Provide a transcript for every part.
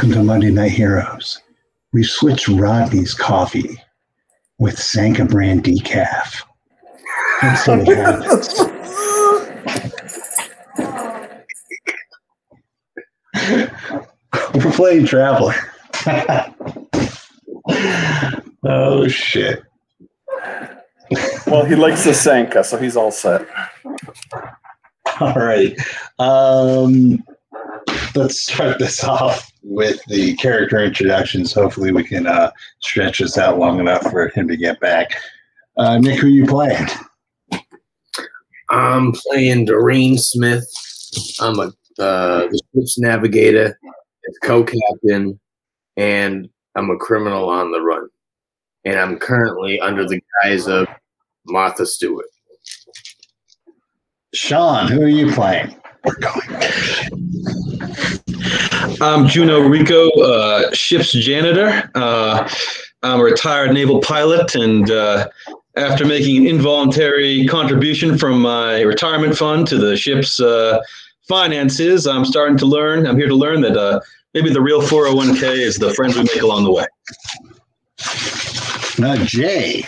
Welcome to Monday Night Heroes. We've switched Rodney's coffee with Sanka brand decaf. See what happens. We're playing Traveller. oh shit. Well, he likes the Sanka, so he's all set. All right. Um, let's start this off with the character introductions. Hopefully, we can uh, stretch this out long enough for him to get back. Uh, Nick, who are you playing? I'm playing Doreen Smith. I'm a uh, the ship's navigator, co-captain, and I'm a criminal on the run. And I'm currently under the guise of Martha Stewart. Sean, who are you playing? We're going. I'm Juno Rico, uh, ship's janitor. Uh, I'm a retired naval pilot, and uh, after making an involuntary contribution from my retirement fund to the ship's uh, finances, I'm starting to learn. I'm here to learn that uh, maybe the real 401k is the friends we make along the way. Now, Jay.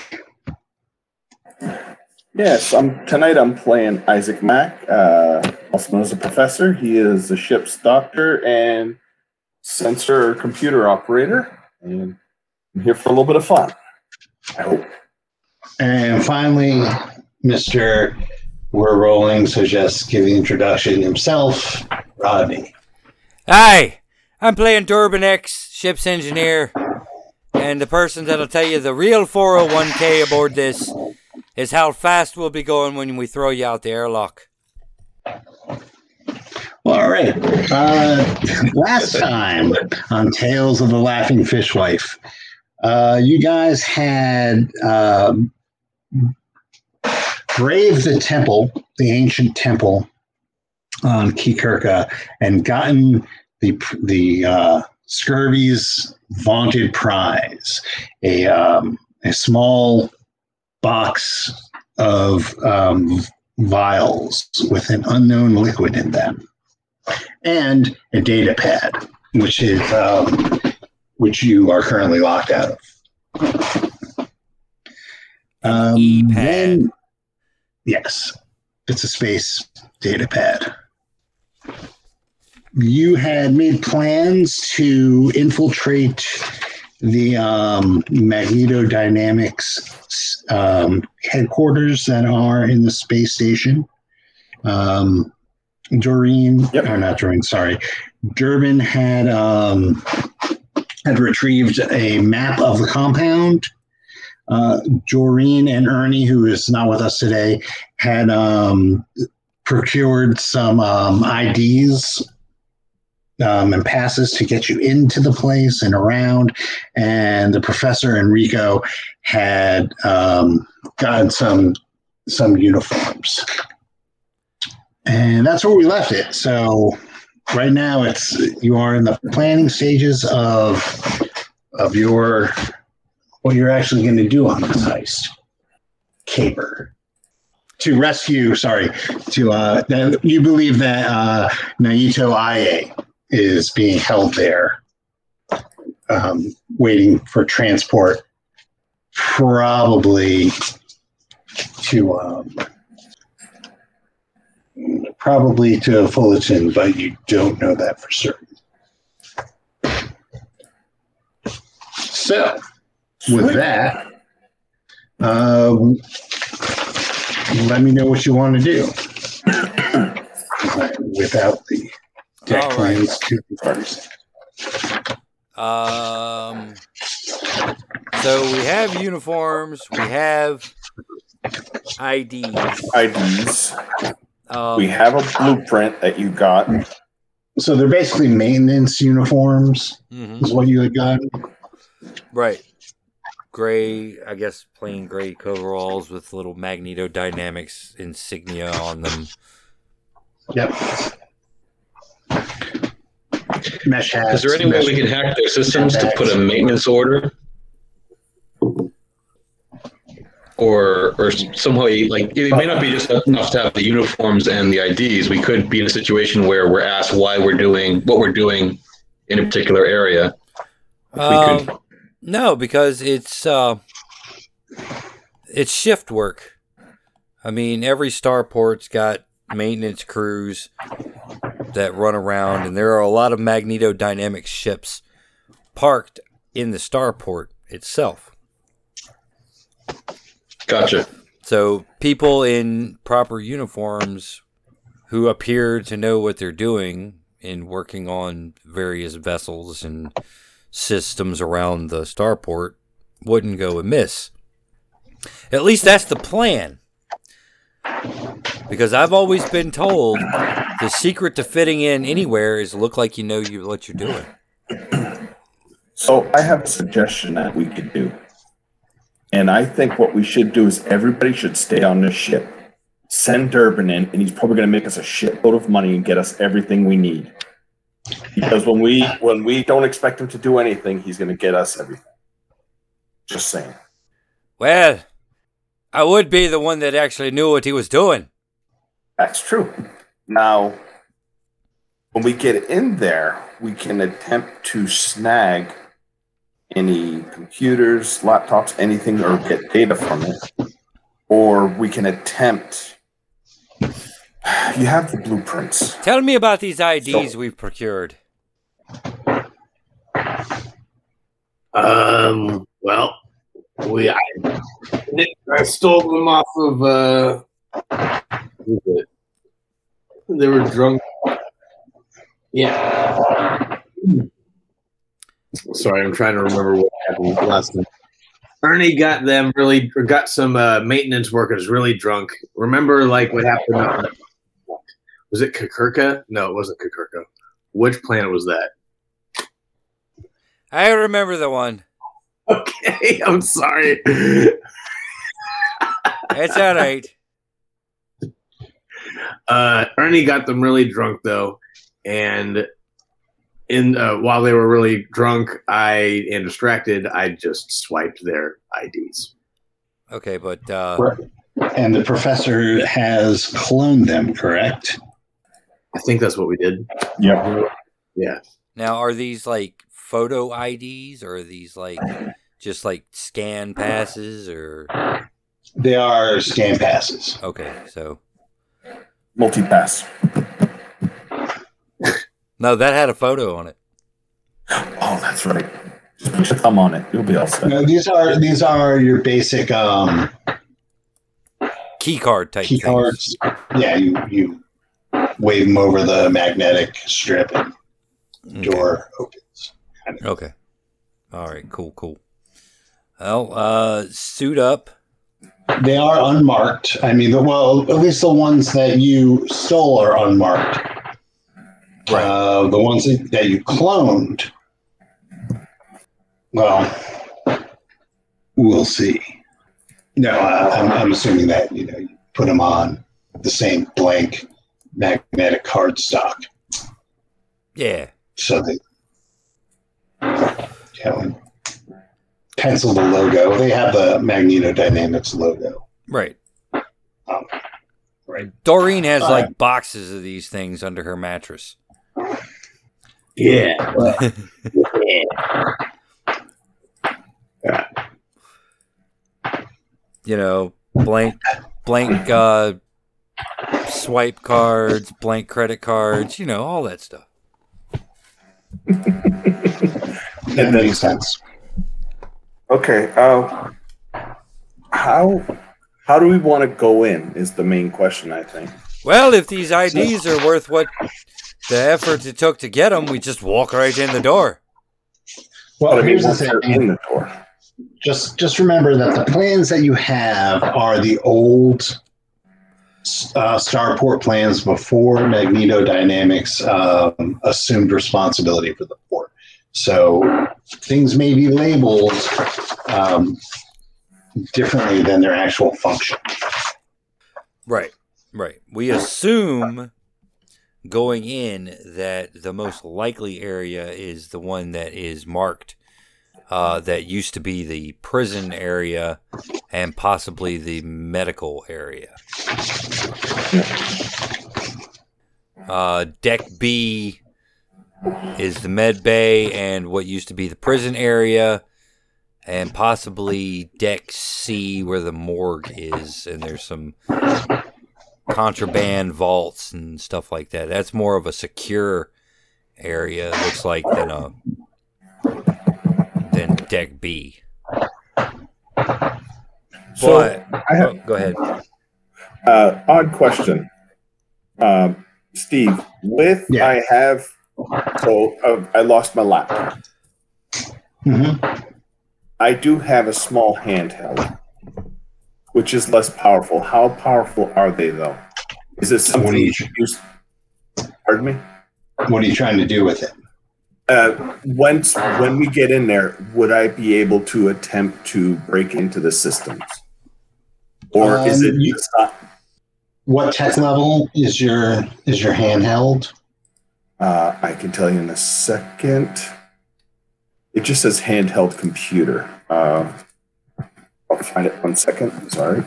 Yes, I'm tonight. I'm playing Isaac Mack, uh, also known as a professor. He is the ship's doctor and sensor computer operator, and I'm here for a little bit of fun. I hope. And finally, Mr. We're rolling, so just give the introduction himself, Rodney. Hi, I'm playing Durbin X, ship's engineer, and the person that'll tell you the real 401k aboard this is how fast we'll be going when we throw you out the airlock. All right. Uh, last time on Tales of the Laughing Fishwife, uh, you guys had uh, braved the temple, the ancient temple on Kikirka, and gotten the the uh, Scurvy's vaunted prize, a um, a small box of um, vials with an unknown liquid in them, and a data pad, which is um, which you are currently locked out of. Um, E-pad. then- yes, it's a space data pad. You had made plans to infiltrate the um, magnetodynamics um, headquarters that are in the space station. Um, Doreen, Yep. or not Doreen, sorry, Durbin had um, had retrieved a map of the compound. Uh, Doreen and Ernie, who is not with us today, had um, procured some um, IDs um, and passes to get you into the place and around. And the professor Enrico had um, gotten some some uniforms, and that's where we left it. So right now, it's you are in the planning stages of of your what you're actually going to do on this heist. Caper to rescue. Sorry, to uh, you believe that uh, Naito Aye is being held there, um, waiting for transport, probably to um, probably to Fullerton, but you don't know that for certain. So, with that, um, let me know what you want to do without the deck All right. plans to first. Um, so we have uniforms, we have IDs. IDs. Um, We have a blueprint that you got. So they're basically maintenance uniforms, mhm, is what you had gotten. right. Gray, I guess plain gray coveralls with little magneto dynamics insignia on them. Yep. Mesh hats. Is there any way we can hack their systems to put a maintenance order? Or, or somehow, like, it may not be just enough to have the uniforms and the IDs. We could be in a situation where we're asked why we're doing what we're doing in a particular area. Um, could, no, because it's uh, it's shift work. I mean, every starport's got maintenance crews that run around, and there are a lot of magnetodynamic ships parked in the starport itself. gotcha. So people in proper uniforms who appear to know what they're doing in working on various vessels and systems around the starport wouldn't go amiss. At least that's the plan. Because I've always been told the secret to fitting in anywhere is look like you know you what you're doing. So I have a suggestion that we could do. And I think what we should do is everybody should stay on this ship. Send Durbin in, and he's probably going to make us a shitload of money and get us everything we need. Because when we when we don't expect him to do anything, he's going to get us everything. Just saying. Well, I would be the one that actually knew what he was doing. That's true. Now, when we get in there, we can attempt to snag any computers, laptops, anything, or get data from it. Or we can attempt. You have the blueprints. Tell me about these IDs we've procured. Um. Well, we I, I stole them off of uh. They were drunk. Yeah. Sorry, I'm trying to remember what happened last night. Ernie got them really, got some uh, maintenance workers really drunk. Remember, like what happened? On, was it Kakurka? No, it wasn't Kakurka. Which planet was that? I remember the one. Okay, I'm sorry. It's all right. Uh, Ernie got them really drunk though, and in uh, while they were really drunk, I and distracted, I just swiped their IDs. Okay, but uh, And the professor has cloned them, correct? I think that's what we did. Yeah. Yeah. now are these like photo IDs or are these like just like scan passes or They are scan passes. okay, so Multi pass. no, that had a photo on it. Oh, that's right. Just put your thumb on it. You'll be all set. No, these are these are your basic um, Key card type key things. cards. Yeah, you you wave them over the magnetic strip and Okay. door opens. Okay. All right, cool, cool. Well, uh suit up. They are unmarked. I mean, the, well, at least the ones that you stole are unmarked. Right. Uh, the ones that, that you cloned, well, we'll see. No, uh, I'm, I'm assuming that you know you put them on the same blank magnetic card stock, Yeah. so they, you know, pencil the logo. They have the Magneto Dynamics logo. Right. Um, right. Doreen has Uh, like boxes of these things under her mattress. Yeah. you know, blank blank uh swipe cards, blank credit cards, you know, all that stuff. That makes sense. Okay. Uh, how how do we want to go in? Is the main question. I think. Well, if these IDs are worth what the effort it took to get them, we just walk right in the door. Well, But I mean, here's the thing. in the door. just just remember that the plans that you have are the old uh, starport plans before Magnetodynamics um, assumed responsibility for the port. So things may be labeled um, differently than their actual function. Right. Right. We assume going in that the most likely area is the one that is marked uh, that used to be the prison area and possibly the medical area. Uh, deck B is the med bay and what used to be the prison area, and possibly deck C where the morgue is, and there's some contraband vaults and stuff like that. That's more of a secure area, it looks like, than a than deck B. So But I have oh, go ahead. uh, odd question, um, Steve. With Yeah. I have so uh, I lost my laptop. Mhm. I do have a small handheld, which is less powerful. How powerful are they, though? Is it something you- should use? Pardon me. What are you trying to do with it? Uh, once when we get in there, would I be able to attempt to break into the systems, or is Um, it you- not? What tech level is your is your handheld? Uh, I can tell you in a second. It just says handheld computer. Uh, I'll find it one second. Sorry.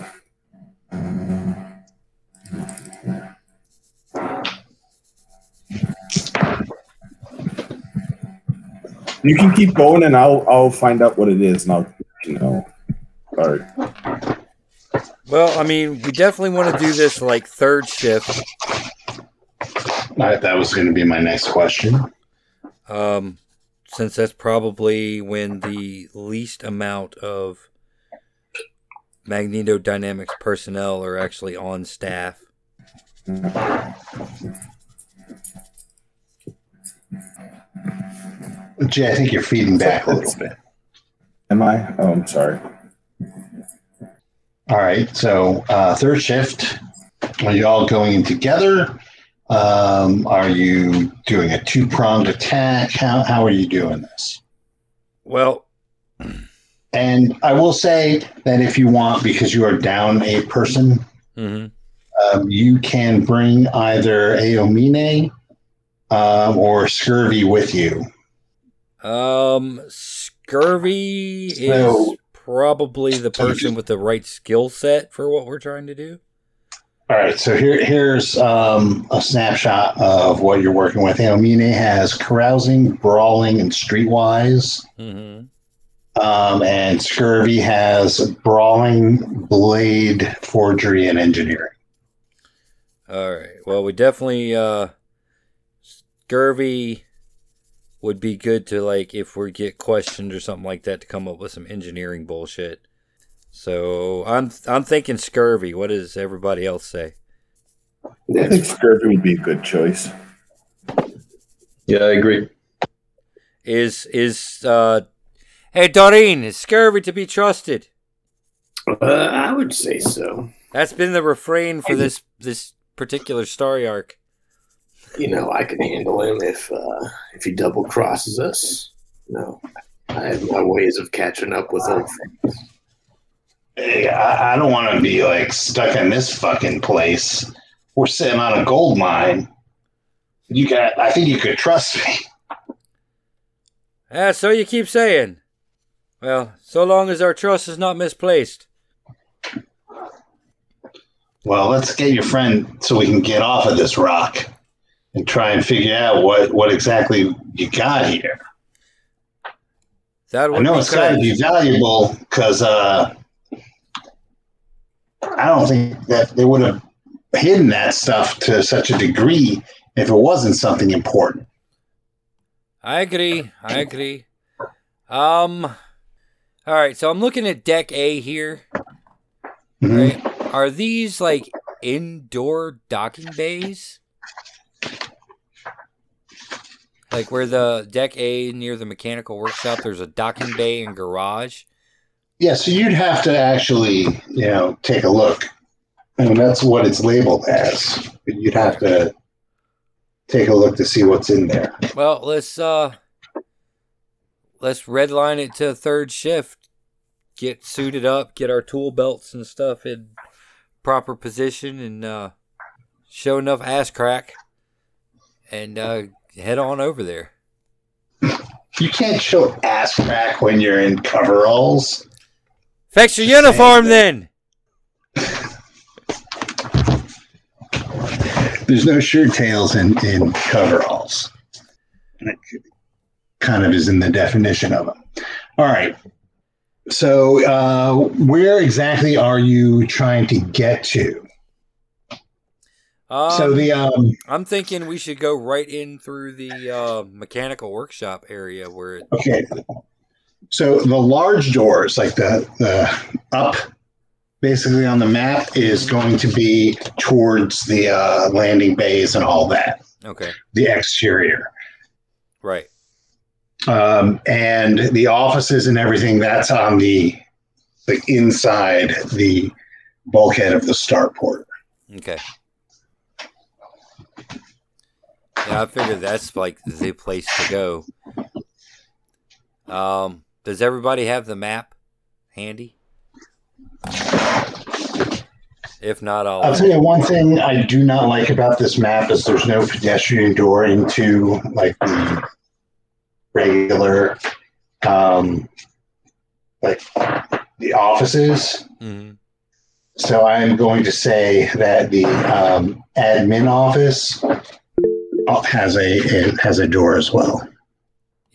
You can keep going, and I'll I'll find out what it is, and I'll you know. Sorry. Well, I mean, we definitely want to do this like third shift. That that was going to be my next question. Um, since that's probably when the least amount of magnetodynamics personnel are actually on staff. Jay, I think you're feeding back a little bit. Am I? Oh, I'm sorry. All right. So uh, third shift. Are you all going in together? Um, are you doing a two pronged attack? How how are you doing this? Well, And I will say that if you want, because you are down a person, mhm. um, you can bring either Aomine um, or Scurvy with you. um, scurvy is probably the person with the right skill set for what we're trying to do. All right, so here here's um, a snapshot of what you're working with. Aomine has carousing, brawling, and streetwise. hmm Um, and Scurvy has brawling, blade, forgery, and engineering. All right. Well, we definitely uh scurvy would be good to like if we get questioned or something like that to come up with some engineering bullshit. So I'm I'm thinking scurvy. What does everybody else say? I think scurvy would be a good choice. Yeah, I agree. Is is uh Hey Doreen, is scurvy to be trusted? Uh, I would say so. That's been the refrain for this this particular story arc. You know, I can handle him if uh, if he double crosses us. No, I have my ways of catching up with old things. I, I don't want to be like stuck in this fucking place. We're sitting on a gold mine. You got. I think you could trust me. Ah, so you keep saying. Well, so long as our trust is not misplaced. Well, let's get your friend so we can get off of this rock and try and figure out what what exactly you got here. That I know be it's got to be valuable because uh, I don't think that they would have hidden that stuff to such a degree if it wasn't something important. I agree. I agree. Um. All right. So I'm looking at deck A here. Mhm. Right. Are these like indoor docking bays? Like where the deck A near the mechanical workshop, there's a docking bay and garage. Yeah, so you'd have to actually, you know, take a look. I mean, that's what it's labeled as. But you'd have to take a look to see what's in there. Well, let's uh let's redline it to third shift. Get suited up, get our tool belts and stuff in proper position and uh show enough ass crack and uh head on over there. You can't show ass crack when you're in coveralls. Fix your uniform then. There's no shirt tails in, in coveralls. It kind of is in the definition of them. All right. So, uh, where exactly are you trying to get to? Um, so the um, I'm thinking we should go right in through the uh, mechanical workshop area where it, okay. So the large doors, like the the up, basically on the map, is going to be towards the uh, landing bays and all that. okay, The exterior. right. um, and the offices and everything that's on the like inside the bulkhead of the starport. Okay. Yeah, I figured that's like the place to go. Um, does everybody have the map handy? If not, I'll I'll. tell you one thing I do not like about this map is there's no pedestrian door into like the regular um, like the offices. Mhm. So I'm going to say that the um, admin office has a has a door as well.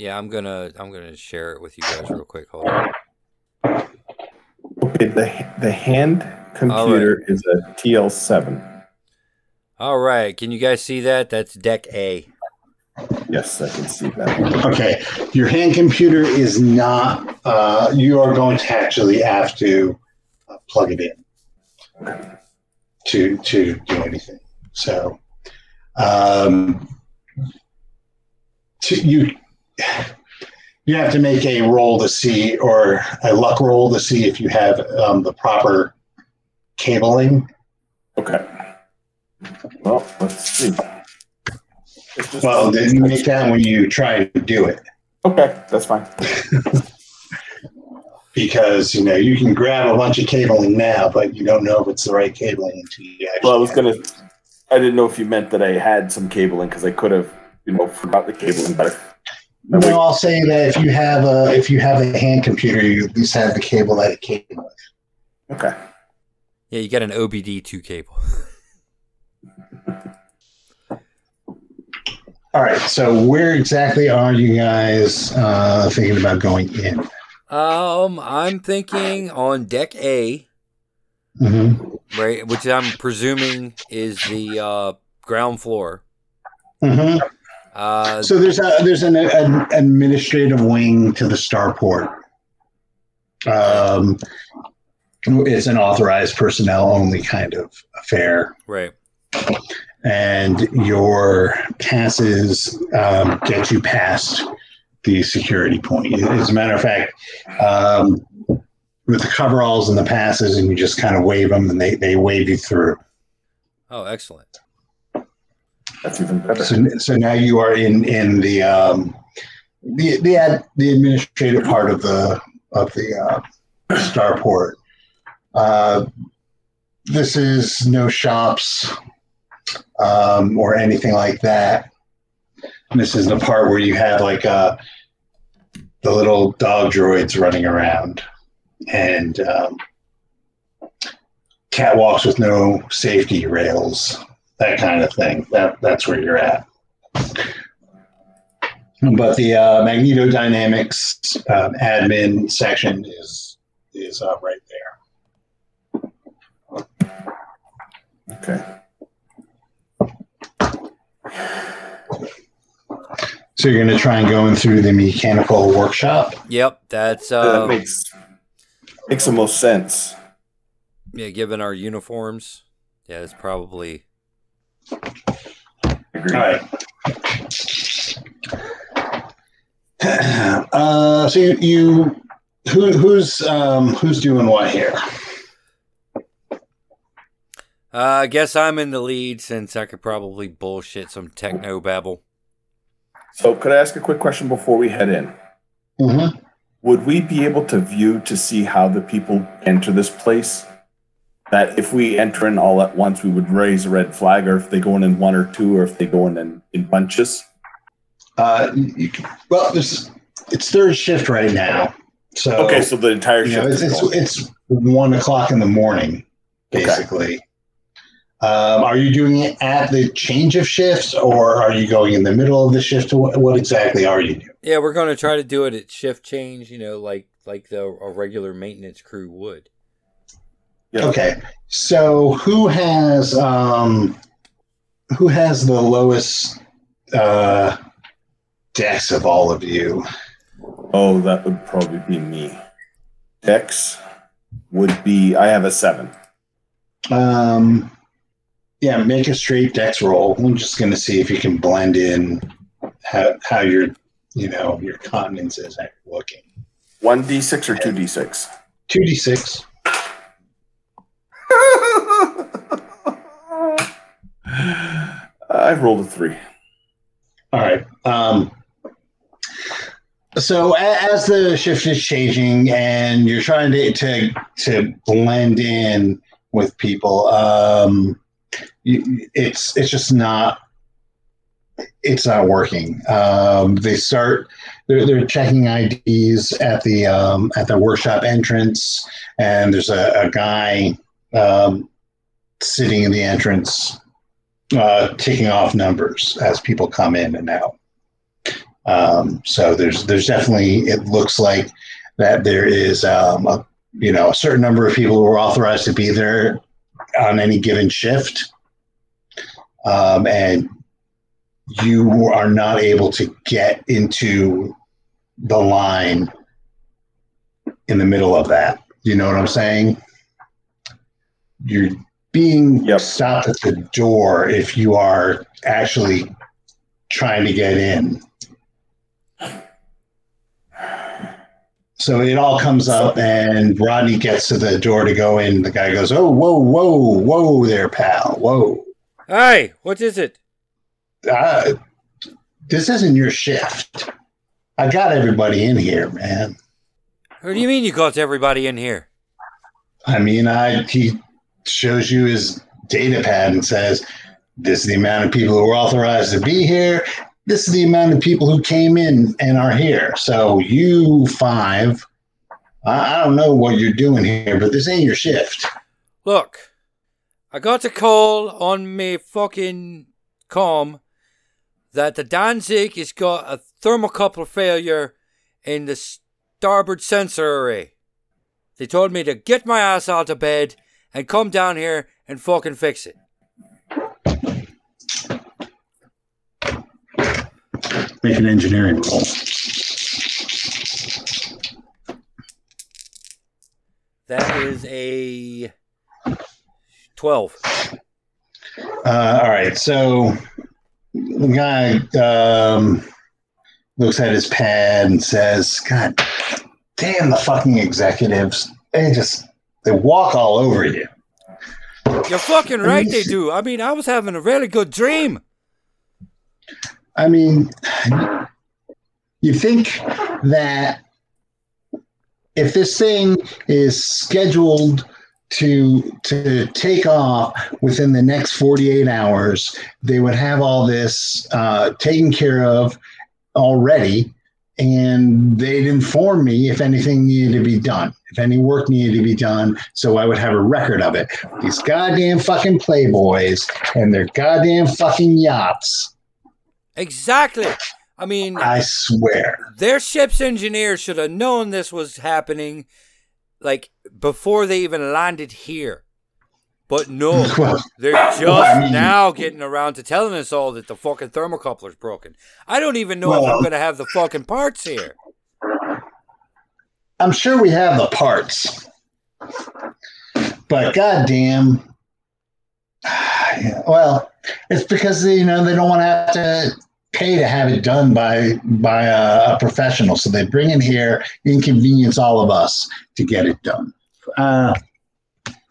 Yeah, I'm gonna I'm gonna share it with you guys real quick. Hold on. Okay, the the hand computer is a TL7. All right, can you guys see that? That's deck A. Yes, I can see that. Okay, your hand computer is not. Uh, you are going to actually have to uh, plug it in to to do anything. So, um, to, you you have to make a roll to see, or a luck roll to see if you have um, the proper cabling. Okay. Well, let's see. Well, then you make that when you try to do it. okay, that's fine. because you know you can grab a bunch of cabling now, but you don't know if it's the right cabling until you actually. Well, I was gonna. I didn't know if you meant that I had some cabling because I could have, you know, forgot the cabling. But No, I'll say that if you have a if you have a hand computer, you at least have the cable that it came with. okay. Yeah, you got an OBD2 cable. All right, so where exactly are you guys uh, thinking about going in? Um, I'm thinking on deck A, Mm-hmm. right, which I'm presuming is the uh, ground floor. Mm-hmm. Uh, So there's a there's an, an administrative wing to the starport. Um, it's an authorized personnel only kind of affair. right. and your passes um, get you past the security point. As a matter of fact, um, with the coveralls and the passes, and you just kind of wave them, and they, they wave you through. Oh, excellent. That's even better. So, so now you are in in the um, the the ad, the administrative part of the of the uh, starport. Uh, this is no shops um, or anything like that. This is the part where you have like uh, the little dog droids running around and um, catwalks with no safety rails that kind of thing. That that's where you're at. But the uh, magnetodynamics um, admin section is is uh, right there. Okay. So you're going to try and go in through the mechanical workshop. Yep, that's that uh, makes makes the most sense. yeah. Given our uniforms, yeah, it's probably Agreed. All right. Uh, so you, you who, who's um, who's doing what here? Uh, I guess I'm in the lead since I could probably bullshit some techno babble. So, could I ask a quick question before we head in? Mm-hmm. Would we be able to view to see how the people enter this place? That if we enter in all at once, we would raise a red flag, or if they go in in one or two, or if they go in in, in bunches. Uh, you, can- well, this it's third shift right now, so Okay, so the entire shift know, it's, it's it's one o'clock in the morning, Okay. basically. Um, are you doing it at the change of shifts, or are you going in the middle of the shift? What, what exactly are you doing? Yeah, we're going to try to do it at shift change. You know, like like the a regular maintenance crew would. Yeah. Okay, so who has um, who has the lowest uh, dex of all of you? Oh, that would probably be me. Dex would be. I have a seven. Um, yeah, make a straight dex roll. I'm just going to see if you can blend in how, how your, you know, your continence is looking. One d six or two d six. 2d6. I rolled a three. All right. Um, so as the shift is changing and you're trying to to, to blend in with people, um, it's it's just not it's not working. Um, they start they're, they're checking IDs at the um, at the workshop entrance, and there's a, a guy um, sitting in the entrance uh, ticking off numbers as people come in and out. Um, so there's there's definitely it looks like that there is um, a, you know a certain number of people who are authorized to be there on any given shift, um, and you are not able to get into the line in the middle of that. You know what I'm saying? You're being Yep. stopped at the door if you are actually trying to get in. So it all comes up, and Rodney gets to the door to go in. The guy goes, "Oh, whoa, whoa, whoa, there, pal, whoa! Hey, what is it? Uh, this isn't your shift. I got everybody in here, man. What do you mean you got everybody in here? I mean, I he shows you his data pad and says, "This is the amount of people who are authorized to be here. This is the amount of people who came in and are here. So you five, I, I don't know what you're doing here, but this ain't your shift." Look, I got a call on me fucking com that the Danzig has got a thermocouple failure in the starboard sensor array. They told me to get my ass out of bed and come down here and fucking fix it. Make an engineering roll. That is a 12. Uh, all right, so the guy um, looks at his pad and says, "God damn the fucking executives! They just they walk all over you." You're fucking right, they do. I mean, I was having a really good dream. I mean, you think that if this thing is scheduled to to take off within the next 48 hours, they would have all this uh, taken care of already, and they'd inform me if anything needed to be done, if any work needed to be done, so I would have a record of it. These goddamn fucking playboys and their goddamn fucking yachts. Exactly. I mean, I swear. their ship's engineers should have known this was happening like before they even landed here. But no, Well, they're just I mean- now getting around to telling us all that the fucking thermocoupler's broken. I don't even know if I'm going to have the fucking parts here. I'm sure we have the parts, but goddamn, yeah, well, it's because you know they don't want to have to pay to have it done by by a, a professional, so they bring it here, inconvenience all of us to get it done. Uh,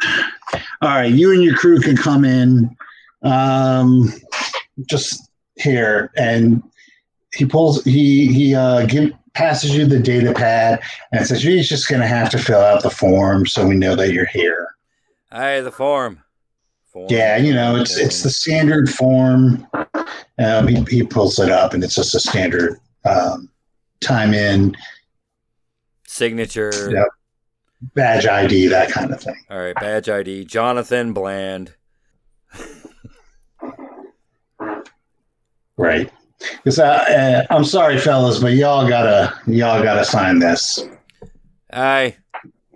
all right, you and your crew can come in. Um, just here, and he pulls. He he uh, give passes you the data pad and says you're just going to have to fill out the form so we know that you're here. Aye, the form. form. Yeah, you know, it's it's the standard form. Um, he, he pulls it up and it's just a standard um, time in, signature. Yep badge ID, that kind of thing. All right, badge ID, Jonathan Bland. right. Because uh, I'm sorry, fellas, but y'all gotta y'all gotta sign this. Aye.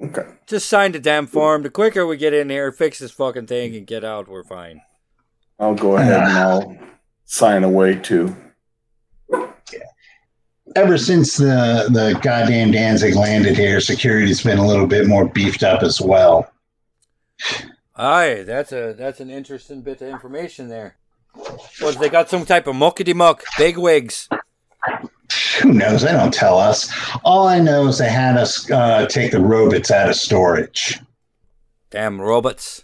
Okay. Just sign the damn form. The quicker we get in here, fix this fucking thing, and get out, we're fine. I'll go ahead and ah. I'll sign away too. Ever since the the goddamn Danzig landed here, security's been a little bit more beefed up as well. Aye, that's a that's an interesting bit of information there. Was they got some type of muckety muck, big wigs? Who knows? They don't tell us. All I know is they had us uh, take the robots out of storage. Damn robots.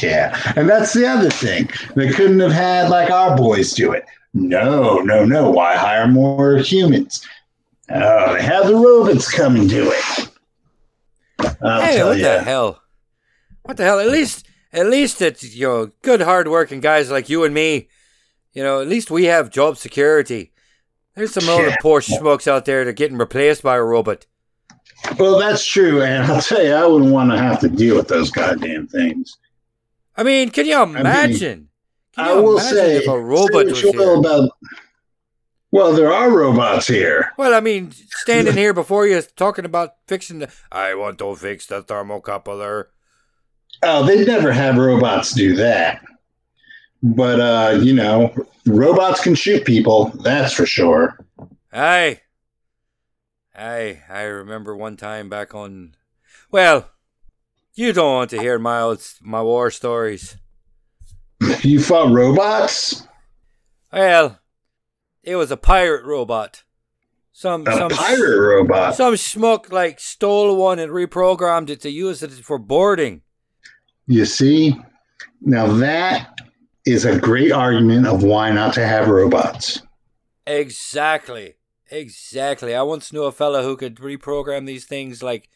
Yeah, and that's the other thing. They couldn't have had like our boys do it. No, no, no. Why hire more humans? Oh, they have the robots come and do it. I'll hey, tell what you. the hell? What the hell? At least, at least it's you know good, hard-working guys like you and me. You know, at least we have job security. There's some other Yeah. poor schmucks out there that are getting replaced by a robot. Well, that's true, and I'll tell you, I wouldn't want to have to deal with those goddamn things. I mean, can you imagine? Can I will say, if a robot was here? about. Well, there are robots here. Well, I mean, standing here before you talking about fixing the. I want to fix the thermocouple. Oh, they'd never have robots do that. But uh, you know, robots can shoot people. That's for sure. Hey. Aye, I remember one time back on. Well, you don't want to hear my old, my war stories. You fought robots? Well, it was a pirate robot. Some A some pirate robot? some schmuck like stole one and reprogrammed it to use it for boarding. You see, now that is a great argument of why not to have robots. Exactly. Exactly. I once knew a fella who could reprogram these things like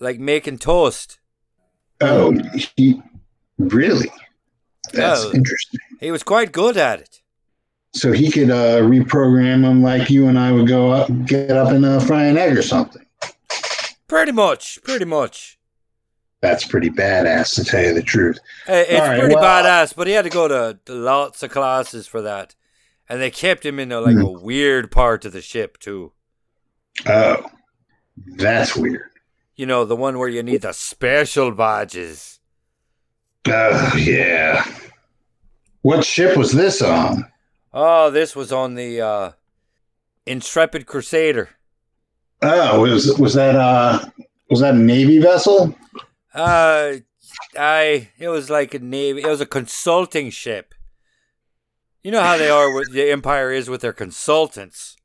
like making toast. Oh, he really? That's Oh. interesting. He was quite good at it. So he could uh, reprogram them like you and I would go up, get up and uh, fry an egg or something. Pretty much. Pretty much. That's pretty badass, to tell you the truth. Uh, It's right, pretty well- badass, but he had to go to, to lots of classes for that. And they kept him in a, like Hmm. a weird part of the ship too. Oh, that's weird. You know, the one where you need the special badges. Oh, yeah. What ship was this on? Oh, this was on the uh, Intrepid Crusader. Oh, was was that uh was that a navy vessel? Uh, I it was like a navy. It was a consulting ship. You know how they are. With, the Empire is with their consultants.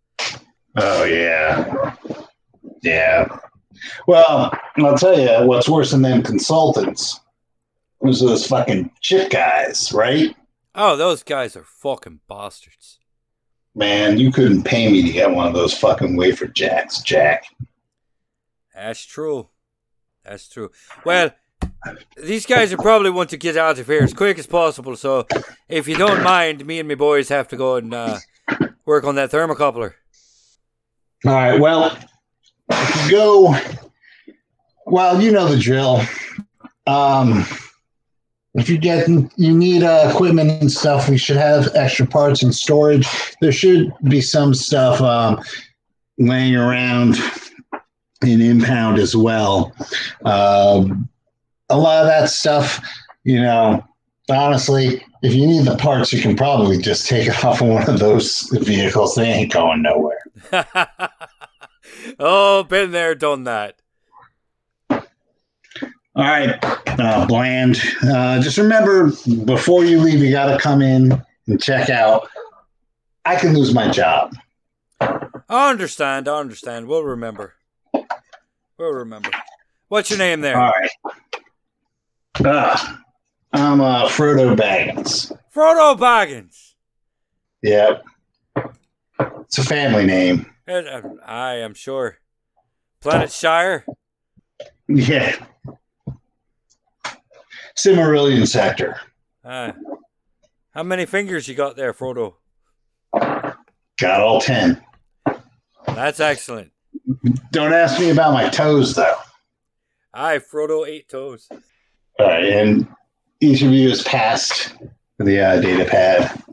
Oh yeah, yeah. Well, I'll tell you what's worse than them consultants was those fucking ship guys, right? Oh, those guys are fucking bastards. Man, you couldn't pay me to get one of those fucking wafer jacks, Jack. That's true. That's true. Well, these guys are probably want to get out of here as quick as possible. So, if you don't mind, me and my boys have to go and uh, work on that thermocoupler. All right. Well, go. Well, you know the drill. Um, if you get you need uh, equipment and stuff, we should have extra parts and storage. There should be some stuff um, laying around in impound as well. Um, a lot of that stuff, you know, honestly, if you need the parts, you can probably just take it off of one of those vehicles. They ain't going nowhere. oh, been there, done that. All right, uh, Bland. Uh, just remember, before you leave, you got to come in and check out. I can lose my job. I understand. I understand. We'll remember. We'll remember. What's your name there? All right. Uh, I'm uh, Frodo Baggins. Frodo Baggins. Yep. It's a family name. Uh, I am sure. Planet Shire. Yeah. Cimmerillion sector. Uh, how many fingers you got there, Frodo? Got all 10. That's excellent. Don't ask me about my toes, though. Aye, Frodo eight toes. All right, and each of you has passed the uh, data pad.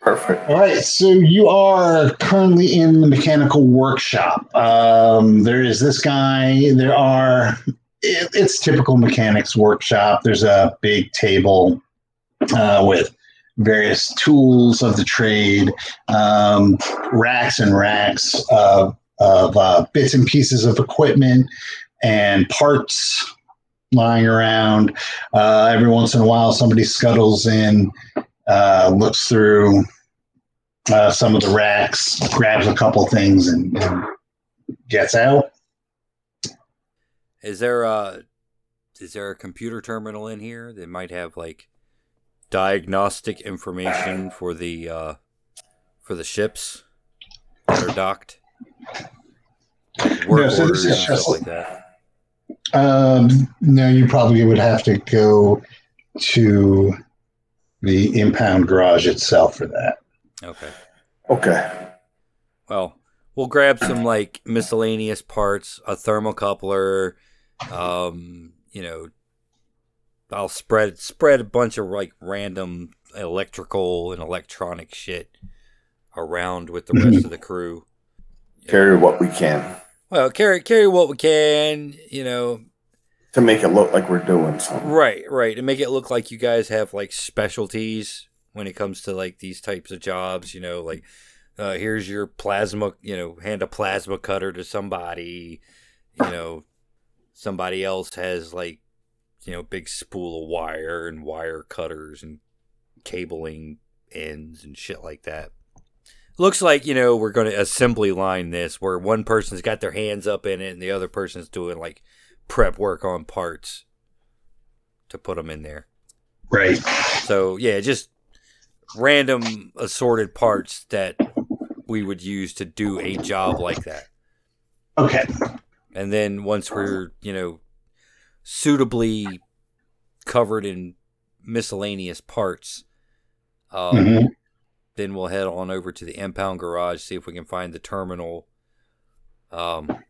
Perfect. All right, so you are currently in the mechanical workshop. Um, there is this guy. There are. It, it's typical mechanics workshop. There's a big table uh, with various tools of the trade, um, racks and racks of, of uh, bits and pieces of equipment and parts lying around. Uh, every once in a while, somebody scuttles in, uh, looks through uh, some of the racks, grabs a couple things, and, and gets out. Is there a is there a computer terminal in here that might have like diagnostic information for the uh, for the ships that are docked? Like work No, so orders this is and stuff just- like that. Um, no, you probably would have to go to the impound garage itself for that. Okay. Okay. Well, we'll grab some like miscellaneous parts, a thermocoupler, um, you know, I'll spread spread a bunch of like random electrical and electronic shit around with the rest of the crew. Carry what we can Well, carry carry what we can, you know. to make it look like we're doing something. Right, right, to make it look like you guys have like specialties when it comes to like these types of jobs. You know, like uh, here's your plasma, you know, hand a plasma cutter to somebody. You know, somebody else has like you know big spool of wire and wire cutters and cabling ends and shit like that. Looks like you know we're going to assembly line this where one person's got their hands up in it and the other person's doing like prep work on parts to put them in there. Right. So yeah, just random assorted parts that we would use to do a job like that. Okay. And then once we're, you know, suitably covered in miscellaneous parts, um, Mhm. then we'll head on over to the impound garage, see if we can find the terminal. Um,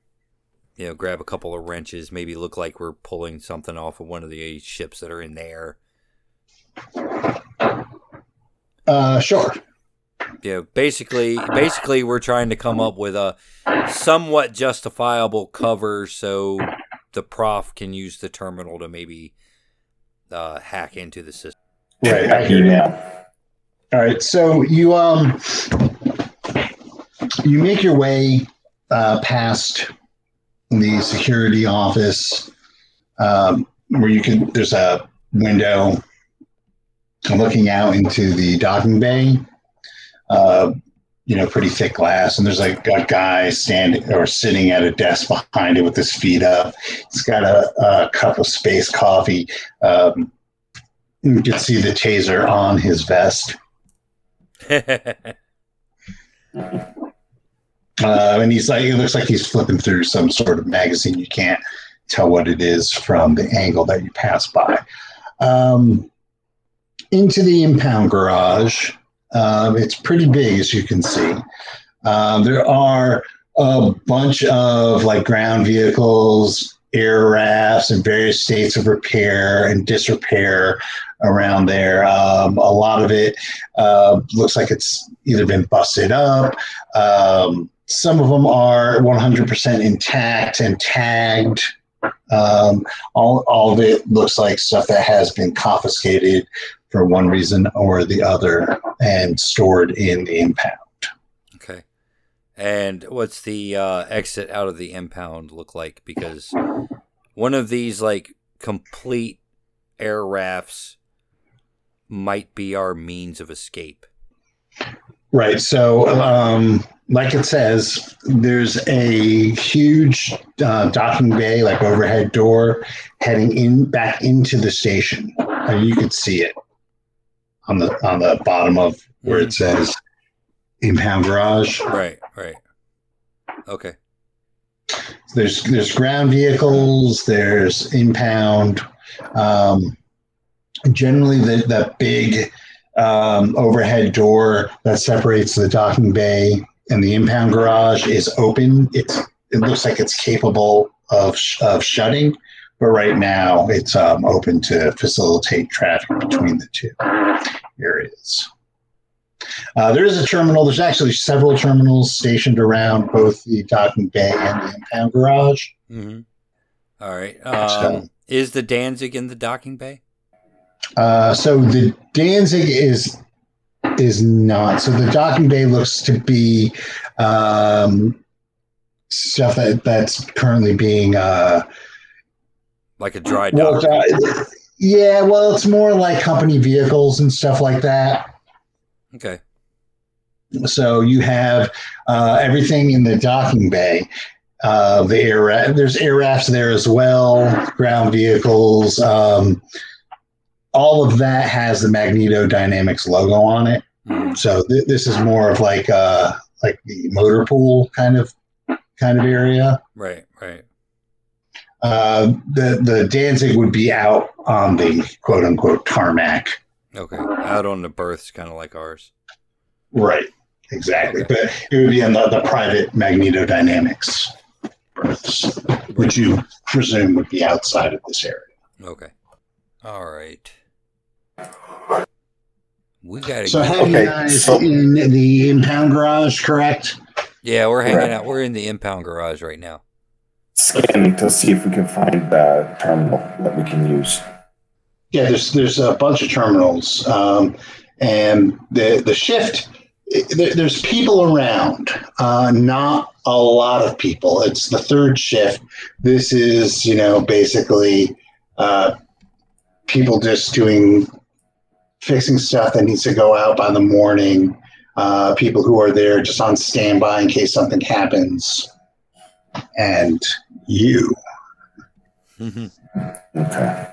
you know, grab a couple of wrenches, maybe look like we're pulling something off of one of the ships that are in there. Uh, sure. You know, basically, basically, we're trying to come up with a somewhat justifiable cover so the prof can use the terminal to maybe uh, hack into the system. Right. I hear you. All right. So you um you make your way uh, past the security office um, where you can. There's a window looking out into the docking bay. Uh, you know, pretty thick glass, and there's like a guy standing or sitting at a desk behind it with his feet up. He's got a, a cup of space coffee. Um, you can see the taser on his vest. Uh, and he's like, it looks like he's flipping through some sort of magazine. You can't tell what it is from the angle that you pass by. Um, into the impound garage. Um, it's pretty big, as you can see. Um, there are a bunch of like ground vehicles, air rafts in various states of repair and disrepair around there. Um, a lot of it uh, looks like it's either been busted up. Um, some of them are 100% intact and tagged. Um, all, all of it looks like stuff that has been confiscated for one reason or the other and stored in the impound. okay. And what's the uh, exit out of the impound look like? Because one of these like complete air rafts might be our means of escape. Right. So, um, like it says, there's a huge uh, docking bay, like overhead door, heading in back into the station. And you could see it on the on the bottom of where it says impound garage. Right, right. Okay. There's there's ground vehicles. There's impound. Um, generally, the that big um, overhead door that separates the docking bay and the impound garage is open. It's it looks like it's capable of sh- of shutting, but right now it's um, open to facilitate traffic between the two areas. Uh, there is a terminal. There's actually several terminals stationed around both the docking bay and the impound garage. Mm-hmm. All right. Um, is the Danzig in the docking bay? Uh, so the Danzig is is not. So the docking bay looks to be um, stuff that that's currently being uh, Like a dry well, dock. uh, yeah. Well, it's more like company vehicles and stuff like that. Okay. So you have uh, everything in the docking bay. Uh, the air ra- there's air rafts there as well, ground vehicles. Um, all of that has the Magneto Dynamics logo on it. Mhm. So th- this is more of like uh like the motor pool kind of kind of area. Right. Right. Uh, the the Danzig would be out on the quote unquote tarmac. Okay. Out on the berths, kind of like ours. Right. Exactly. Okay. But it would be in the, the private Magneto Dynamics berths, which you presume would be outside of this area. Okay. All right. We gotta. So go. have you Okay, guys so- in the impound garage, correct? yeah, we're hanging Correct. out. We're in the impound garage right now. Scanning to see if we can find the terminal that we can use. Yeah, there's there's a bunch of terminals, um, and the the shift. There, there's people around, uh, not a lot of people. It's the third shift. This is you know basically uh, people just doing fixing stuff that needs to go out by the morning. Uh, people who are there just on standby in case something happens, and you. Mhm. Okay.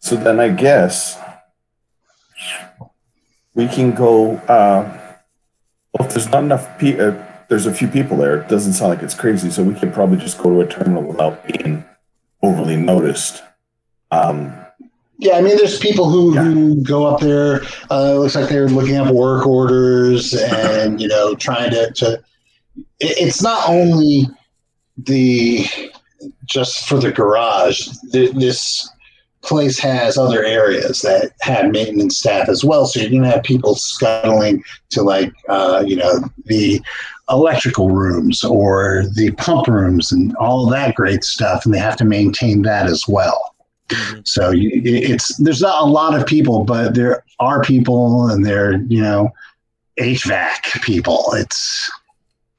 So then I guess we can go. Uh, well, if there's not enough people, uh, there's a few people there. It doesn't sound like it's crazy, so we could probably just go to a terminal without being overly noticed. Um, Yeah, I mean, there's people who, Yeah. who go up there. Uh, it looks like they're looking up work orders and you know trying to. to it, it's not only the just for the garage. Th- This place has other areas that have maintenance staff as well. So you're going to have people scuttling to like uh, you know the electrical rooms or the pump rooms and all that great stuff, and they have to maintain that as well. Mhm. So you, it's there's not a lot of people, but there are people, and they're you know HVAC people. It's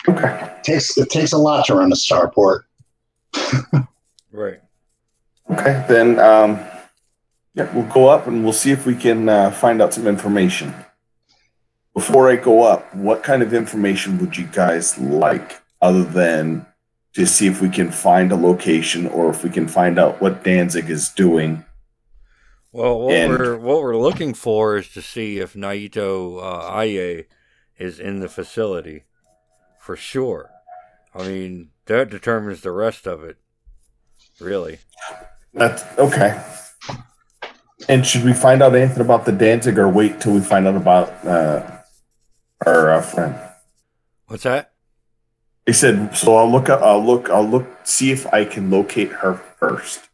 okay. it takes it takes a lot to run a starport. Right. Okay. Then, um, yeah, we'll go up and we'll see if we can uh, find out some information. Before I go up, what kind of information would you guys like other than to see if we can find a location or if we can find out what Danzig is doing? Well, what And- we're what we're looking for is to see if Naito uh, Aye is in the facility, for sure. I mean, that determines the rest of it, really. That's okay. And should we find out anything about the Danzig or wait till we find out about uh, our uh, friend? What's that? He said, "So I'll look. up I'll look. I'll look. See if I can locate her first,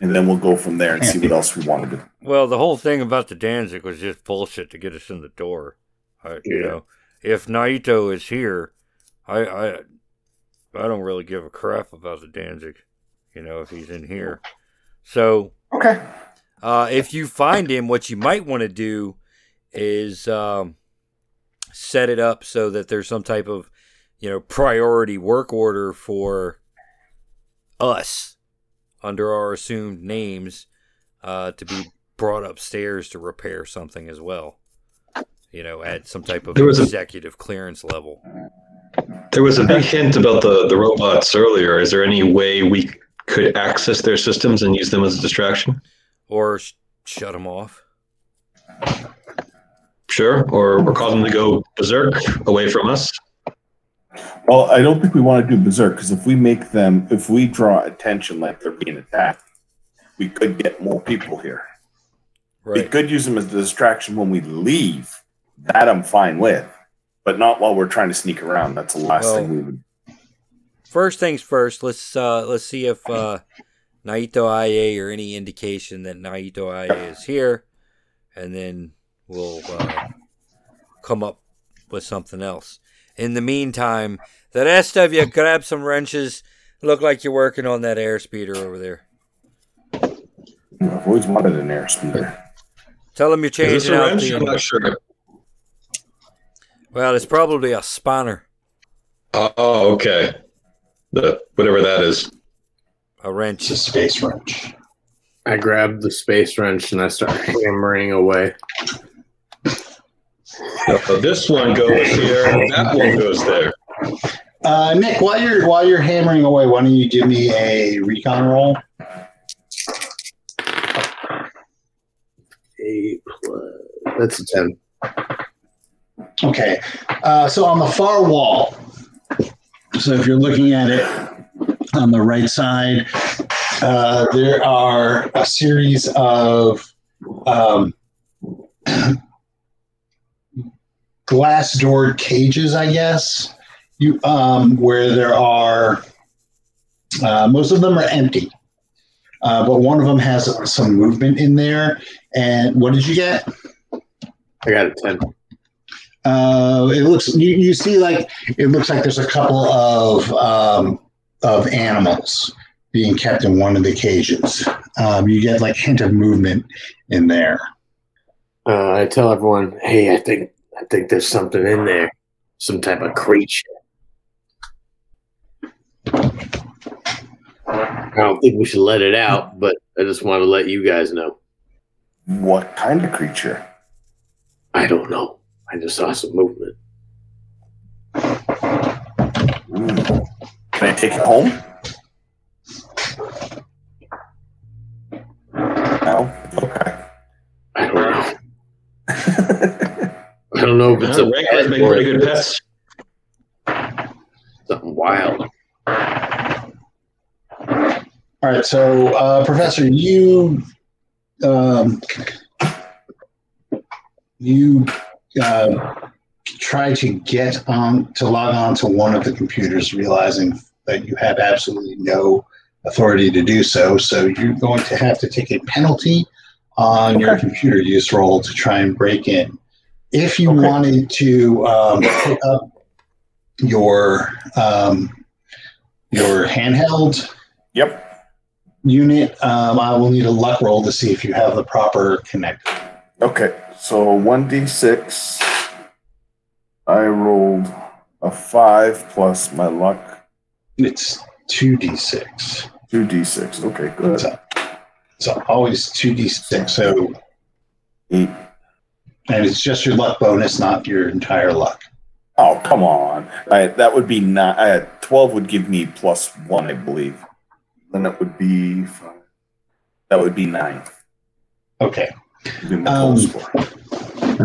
and then we'll go from there and see what else we want to do." Well, the whole thing about the Danzig was just bullshit to get us in the door. I, You know, if Naito is here, I, I I don't really give a crap about the Danzig. You know, if he's in here. So Okay. Uh, if you find him, what you might want to do is um, set it up so that there's some type of, you know, priority work order for us under our assumed names uh, to be brought upstairs to repair something as well. You know, at some type of There was a- executive clearance level. There was a big hint about the, the robots earlier. Is there any way we could access their systems and use them as a distraction? Or sh- shut them off. Sure. Or, or cause them to go berserk away from us? Well, I don't think we want to do berserk because if we make them, if we draw attention like they're being attacked, we could get more people here. We could use them as a distraction when we leave. That I'm fine with, but not while we're trying to sneak around. That's the last Well, thing we would. First things first, let's uh, let's see if uh, Naito Aye or any indication that Naito Aye is here, and then we'll uh, come up with something else. In the meantime, the rest of you grab some wrenches. Look like you're working on that airspeeder over there. I've always wanted an air speeder. Tell them you're changing out wrench? the. I'm not sure. Well, it's probably a spanner, uh, Oh, okay. The whatever that is. a wrench. It's a space wrench. I grab the space wrench and I start hammering away. So this one goes here. That one goes there. Uh, Nick, while you're while you're hammering away, why don't you give me a recon roll? Eight plus. That's a ten. Okay. Uh, so on the far wall, so if you're looking at it on the right side, uh, there are a series of um, glass doored cages, I guess, you um, where there are uh, most of them are empty. Uh, but one of them has some movement in there. And what did you get? I got a ten. Uh, it looks you, you see like it looks like there's a couple of um, of animals being kept in one of the cages. Um, you get like hint of movement in there. Uh, I tell everyone, "Hey, I think I think there's something in there, some type of creature." I don't think we should let it out, but I just want to let you guys know. What kind of creature? I don't know. I just saw some movement. Ooh. Can I take it home? No. Okay. I don't know. I don't know if it's a Wranglers pet make pretty good pets. something wild. All right, so uh, Professor, you um, you uh, try to get on to log on to one of the computers, realizing that you have absolutely no authority to do so. So you're going to have to take a penalty on your computer use roll to try and break in. If you Okay. wanted to um, pick up your um, your handheld Yep. unit, um, I will need a luck roll to see if you have the proper connector. Okay. So 1d6. I rolled a 5 plus my luck. It's two d six. 2d6. Okay, good. So, so always two d six. So 8. And it's just your luck bonus, not your entire luck. Oh, come on. I, that would be not. Uh, 12 would give me plus 1, I believe. Then that would be. five. That would be 9. Okay. Be Um.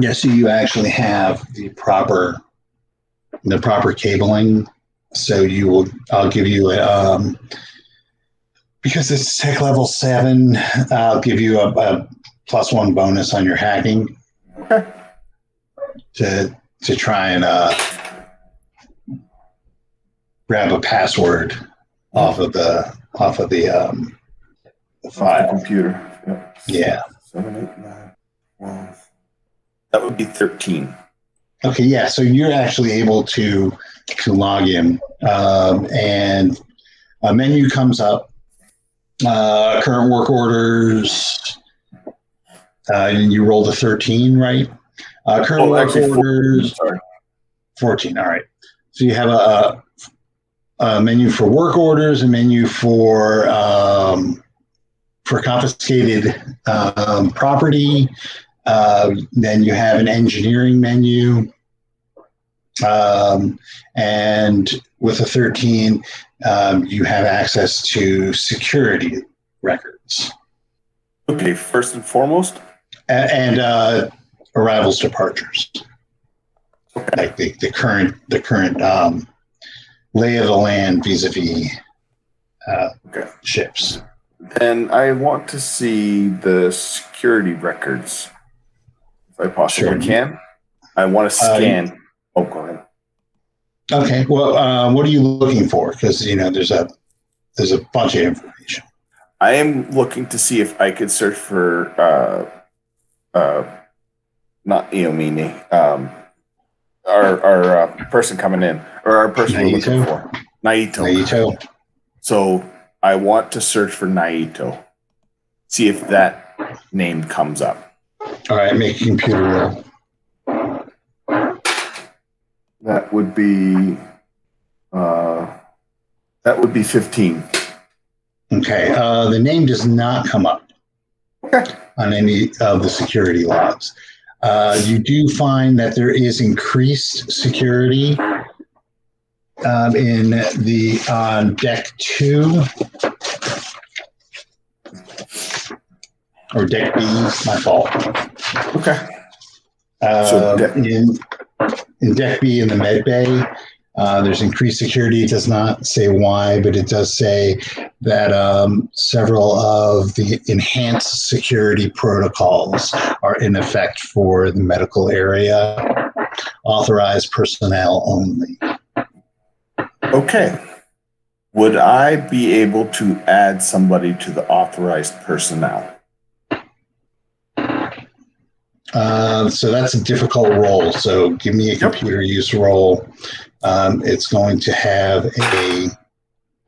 Yeah. So you actually have the proper the proper cabling. So you will. I'll give you a. Um, because it's tech level seven, I'll give you a, a plus one bonus on your hacking. To to try and uh, grab a password off of the off of the um, the Off the computer. Yep. Yeah. 7, 8, 9, 12. That would be 13. Okay. Yeah. So you're actually able to to log in, um, and a menu comes up. Uh, current work orders. Uh, and you rolled a thirteen, right? Uh, current Oh, actually, 14, orders. Sorry. 14 all right so you have a, a menu for work orders a menu for um, for confiscated um, property uh, then you have an engineering menu um, and with a 13 um, you have access to security records Okay, first and foremost, A- and uh, arrivals departures like the, the current the current um, lay of the land vis-a-vis uh, Okay. ships. then I want to see the security records. If I possibly Sure. can. I want to Uh, scan. oh, go ahead. Okay, well, uh, what are you looking for? Because you know there's a there's a bunch of information. I am looking to see if I could search for uh not Eomini, um our our uh, person coming in or our person we're looking for. Naito. Naito. So I want to search for Naito. See if that name comes up. All right, make a computer roll. That would be uh that would be 15. Okay, uh, the name does not come up Okay. On any of the security logs. Uh, you do find that there is increased security um, in the on deck two or deck B. My fault. Okay. Uh, So deck- in in deck B in the med bay, uh, there's increased security. It does not say why, but it does say that um, several of the enhanced security protocols are in effect for the medical area. Authorized personnel only. Okay. Would I be able to add somebody to the authorized personnel? Uh, so that's a difficult role. So give me a computer use roll. Um, it's going to have a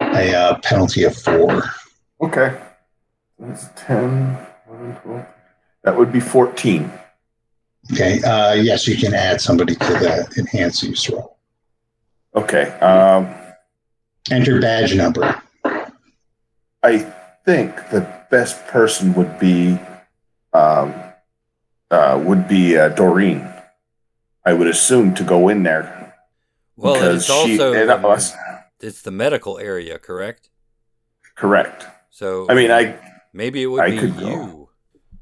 a uh, penalty of four. Okay. That's 10, 11, 12. That would be 14. Okay. Uh, yes, you can add somebody to the enhanced use roll. Okay. Um, Enter badge number. I think the best person would be um, uh, would be uh, Doreen. I would assume to go in there Well, it's also she and it's the medical area, correct? Correct. So I mean, I maybe it would I be could go. you,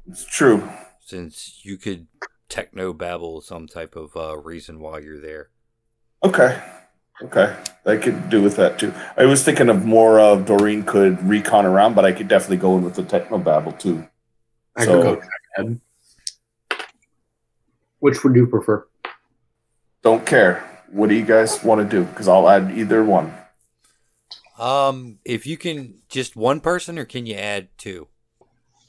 it's true. since you could techno babble some type of uh, reason why you're there. Okay. Okay. I could do with that too. I was thinking of more of Doreen could recon around, but I could definitely go in with the techno babble too. I So- could go ahead. Which would you prefer? Don't care. What do you guys want to do? Because I'll add either one. Um, if you can, just one person, or can you add two?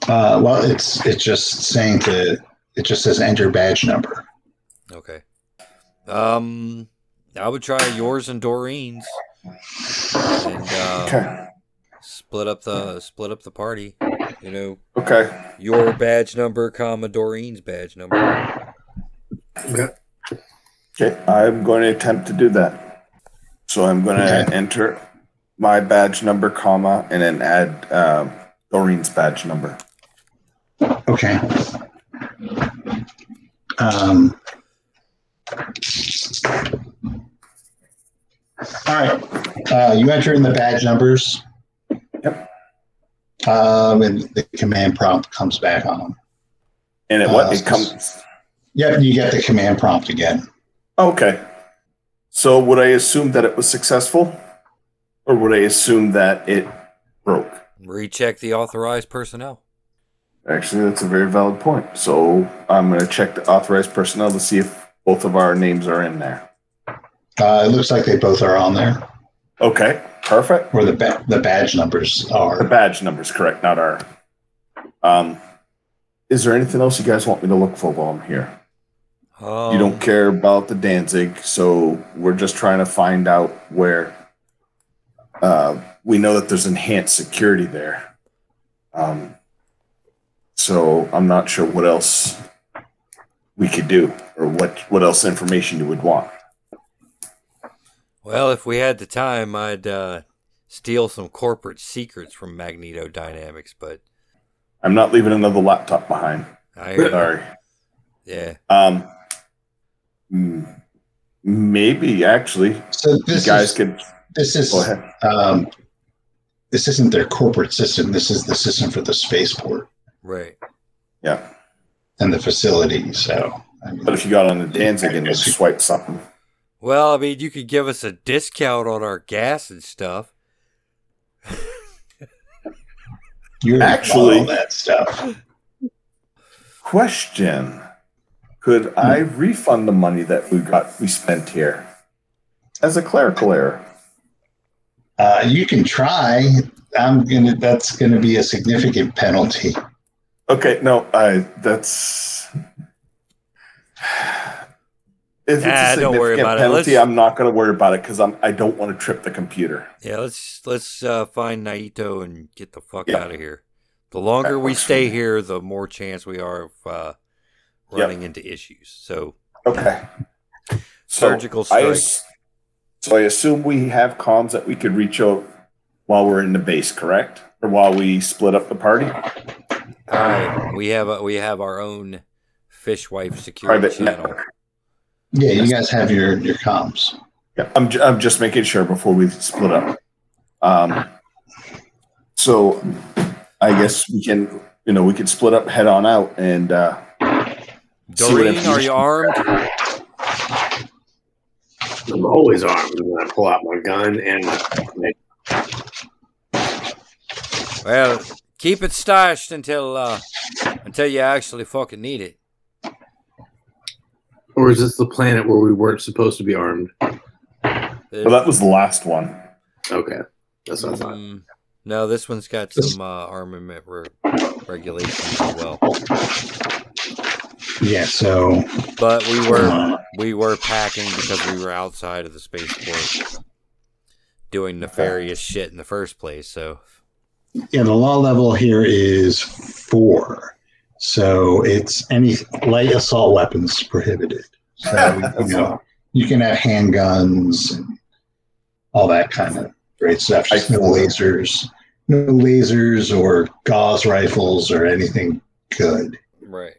Uh, well, it's it's just saying to it just says enter badge number. Okay. Um, I would try yours and Doreen's, and uh, Okay. split up the split up the party. You know, Okay. your badge number, comma Doreen's badge number. Okay. I'm going to attempt to do that. So I'm going to Okay. enter my badge number, comma, and then add um, Doreen's badge number. Okay. Um, all right. Uh, you enter in the badge numbers. Yep. Um, and the command prompt comes back on. And it Uh, what? It comes. Yep, you get the command prompt again. Okay. So would I assume that it was successful, or would I assume that it broke? Recheck the authorized personnel. Actually, that's a very valid point. So I'm going to check the authorized personnel to see if both of our names are in there. Uh, it looks like they both are on there, Okay, perfect. Where the ba- the badge numbers are. The badge number's correct, not our. Um, is there anything else you guys want me to look for while I'm here? Um, you don't care about the Danzig, so we're just trying to find out where. Uh, we know that there's enhanced security there. Um, so I'm not sure what else we could do, or what what else information you would want. Well, if we had the time, I'd uh, steal some corporate secrets from Magneto Dynamics, but I'm not leaving another laptop behind. I hear Sorry. yeah. Um, mm, maybe actually, So you guys is could this is go ahead. um, this isn't their corporate system. This is the system for the spaceport Right. Yeah, and the facility. So, I mean, but if you got on the Danzig and just swipe something, Well, I mean, you could give us a discount on our gas and stuff. you're Actually- all that stuff. question: Could I refund the money that we got we spent here as a clerical error? Uh, you can try. I'm gonna. That's gonna be a significant penalty. Okay, no, I that's If it's Ah, a don't worry significant about penalty, Let's- I'm not going to worry about it because I'm I don't want to trip the computer. Yeah, let's let's uh, find Naito and get the fuck Yeah. out of here. The longer That we stay here, the more chance we are of uh, Yep. running into issues. So Okay. Surgical I strike. ass- so I assume we have comms that we could reach out while we're in the base, correct? Or while we split up the party. all right, we have a, we have our own fishwife security Private channel. network. Yeah, you guys have your your comms. Yeah, I'm, ju- I'm just making sure before we split up. Um, so I guess we can, you know, we could split up, head on out, and uh, See what Doreen, are you armed? I'm always armed when I pull out my gun and my Well, keep it stashed until uh, until you actually fucking need it. Or is this the planet where we weren't supposed to be armed? well, that was the last one. Okay. That's what I thought. Mm, no, this one's got some uh, armament re- regulations as well. Yeah, so But we were uh, we were packing because we were outside of the spaceport doing nefarious shit in the first place. So yeah, the law level here is four. So it's any light assault weapons prohibited. So you know you can have handguns and all that kind of great stuff. Just no lasers, no lasers or gauss rifles or anything good. right.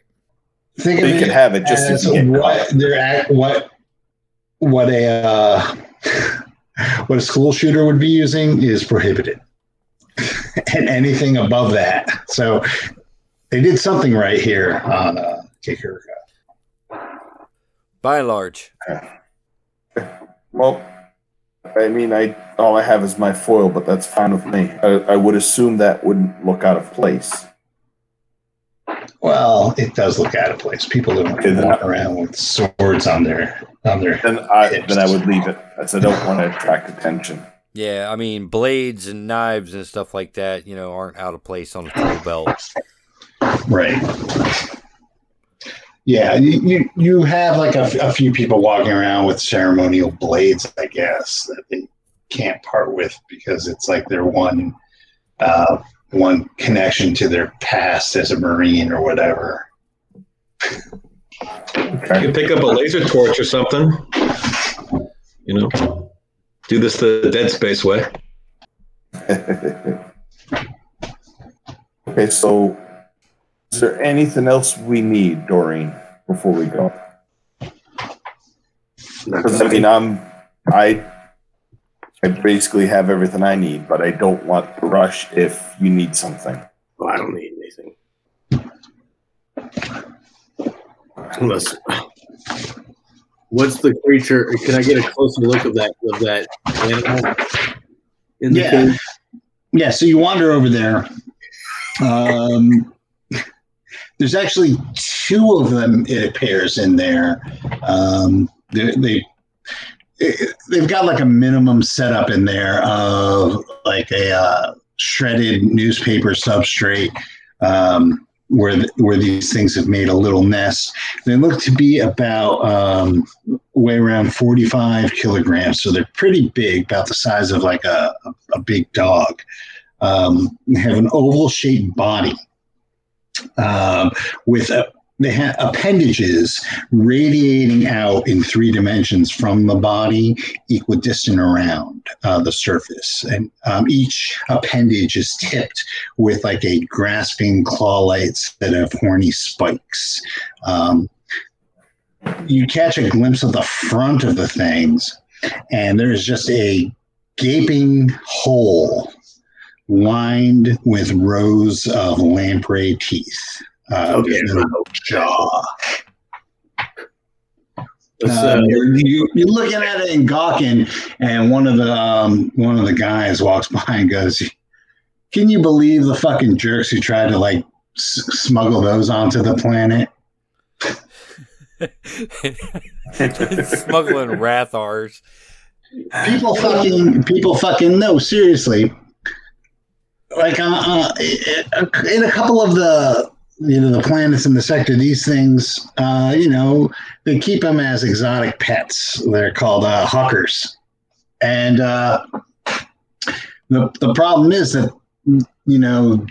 Think They can have it just as if what they're at, what what a uh, what a school shooter would be using is prohibited, and anything above that. So they did something right here on uh, Kicker. By and large, Well, I mean, I all I have is my foil, but that's fine with me. I, I would assume that wouldn't look out of place. Well, it does look out of place. People don't Okay, then- walk around with swords on their on their. Then I then I would leave it, as I don't want to attract attention. yeah. I mean, blades and knives and stuff like that, you know, aren't out of place on a tool belt. Right. Yeah, you, you, you have like a, a few people walking around with ceremonial blades, I guess, that they can't part with because it's like their one uh, one connection to their past as a Marine or whatever. You Okay. can pick up a laser torch or something. You know, do this the Dead Space way. okay, so is there anything else we need, Doreen, before we go? Because I mean, I'm I I basically have everything I need, but I don't want to rush if you need something. Oh, I don't need anything. Unless, what's the creature? Can I get a closer look of that of that animal in the Yeah. cave? Yeah, so you wander over there. Um, there's actually two of them, it appears, in there. Um, they, they they've got like a minimum setup in there of like a uh, shredded newspaper substrate um, where where these things have made a little nest. They look to be about um, weigh around 45 kilograms, so they're pretty big, about the size of like a, a, a big dog. Um, have an oval shaped body um, with a, they have appendages radiating out in three dimensions from the body, equidistant around uh, the surface. And um, each appendage is tipped with like a grasping claw like set of horny spikes. Um, you catch a glimpse of the front of the things, and there's just a gaping hole lined with rows of lamprey teeth. Uh, Okay. in the jaw. Uh, you, you're looking at it and gawking, and one of the um, one of the guys walks by and goes, "Can you believe the fucking jerks who tried to like s- smuggle those onto the planet?" Smuggling Rathtars. People fucking people fucking no seriously. Like uh, uh, in a couple of the you know the planets in the sector. These things, uh, you know, they keep them as exotic pets. They're called uh, huckers, and uh, the the problem is that you know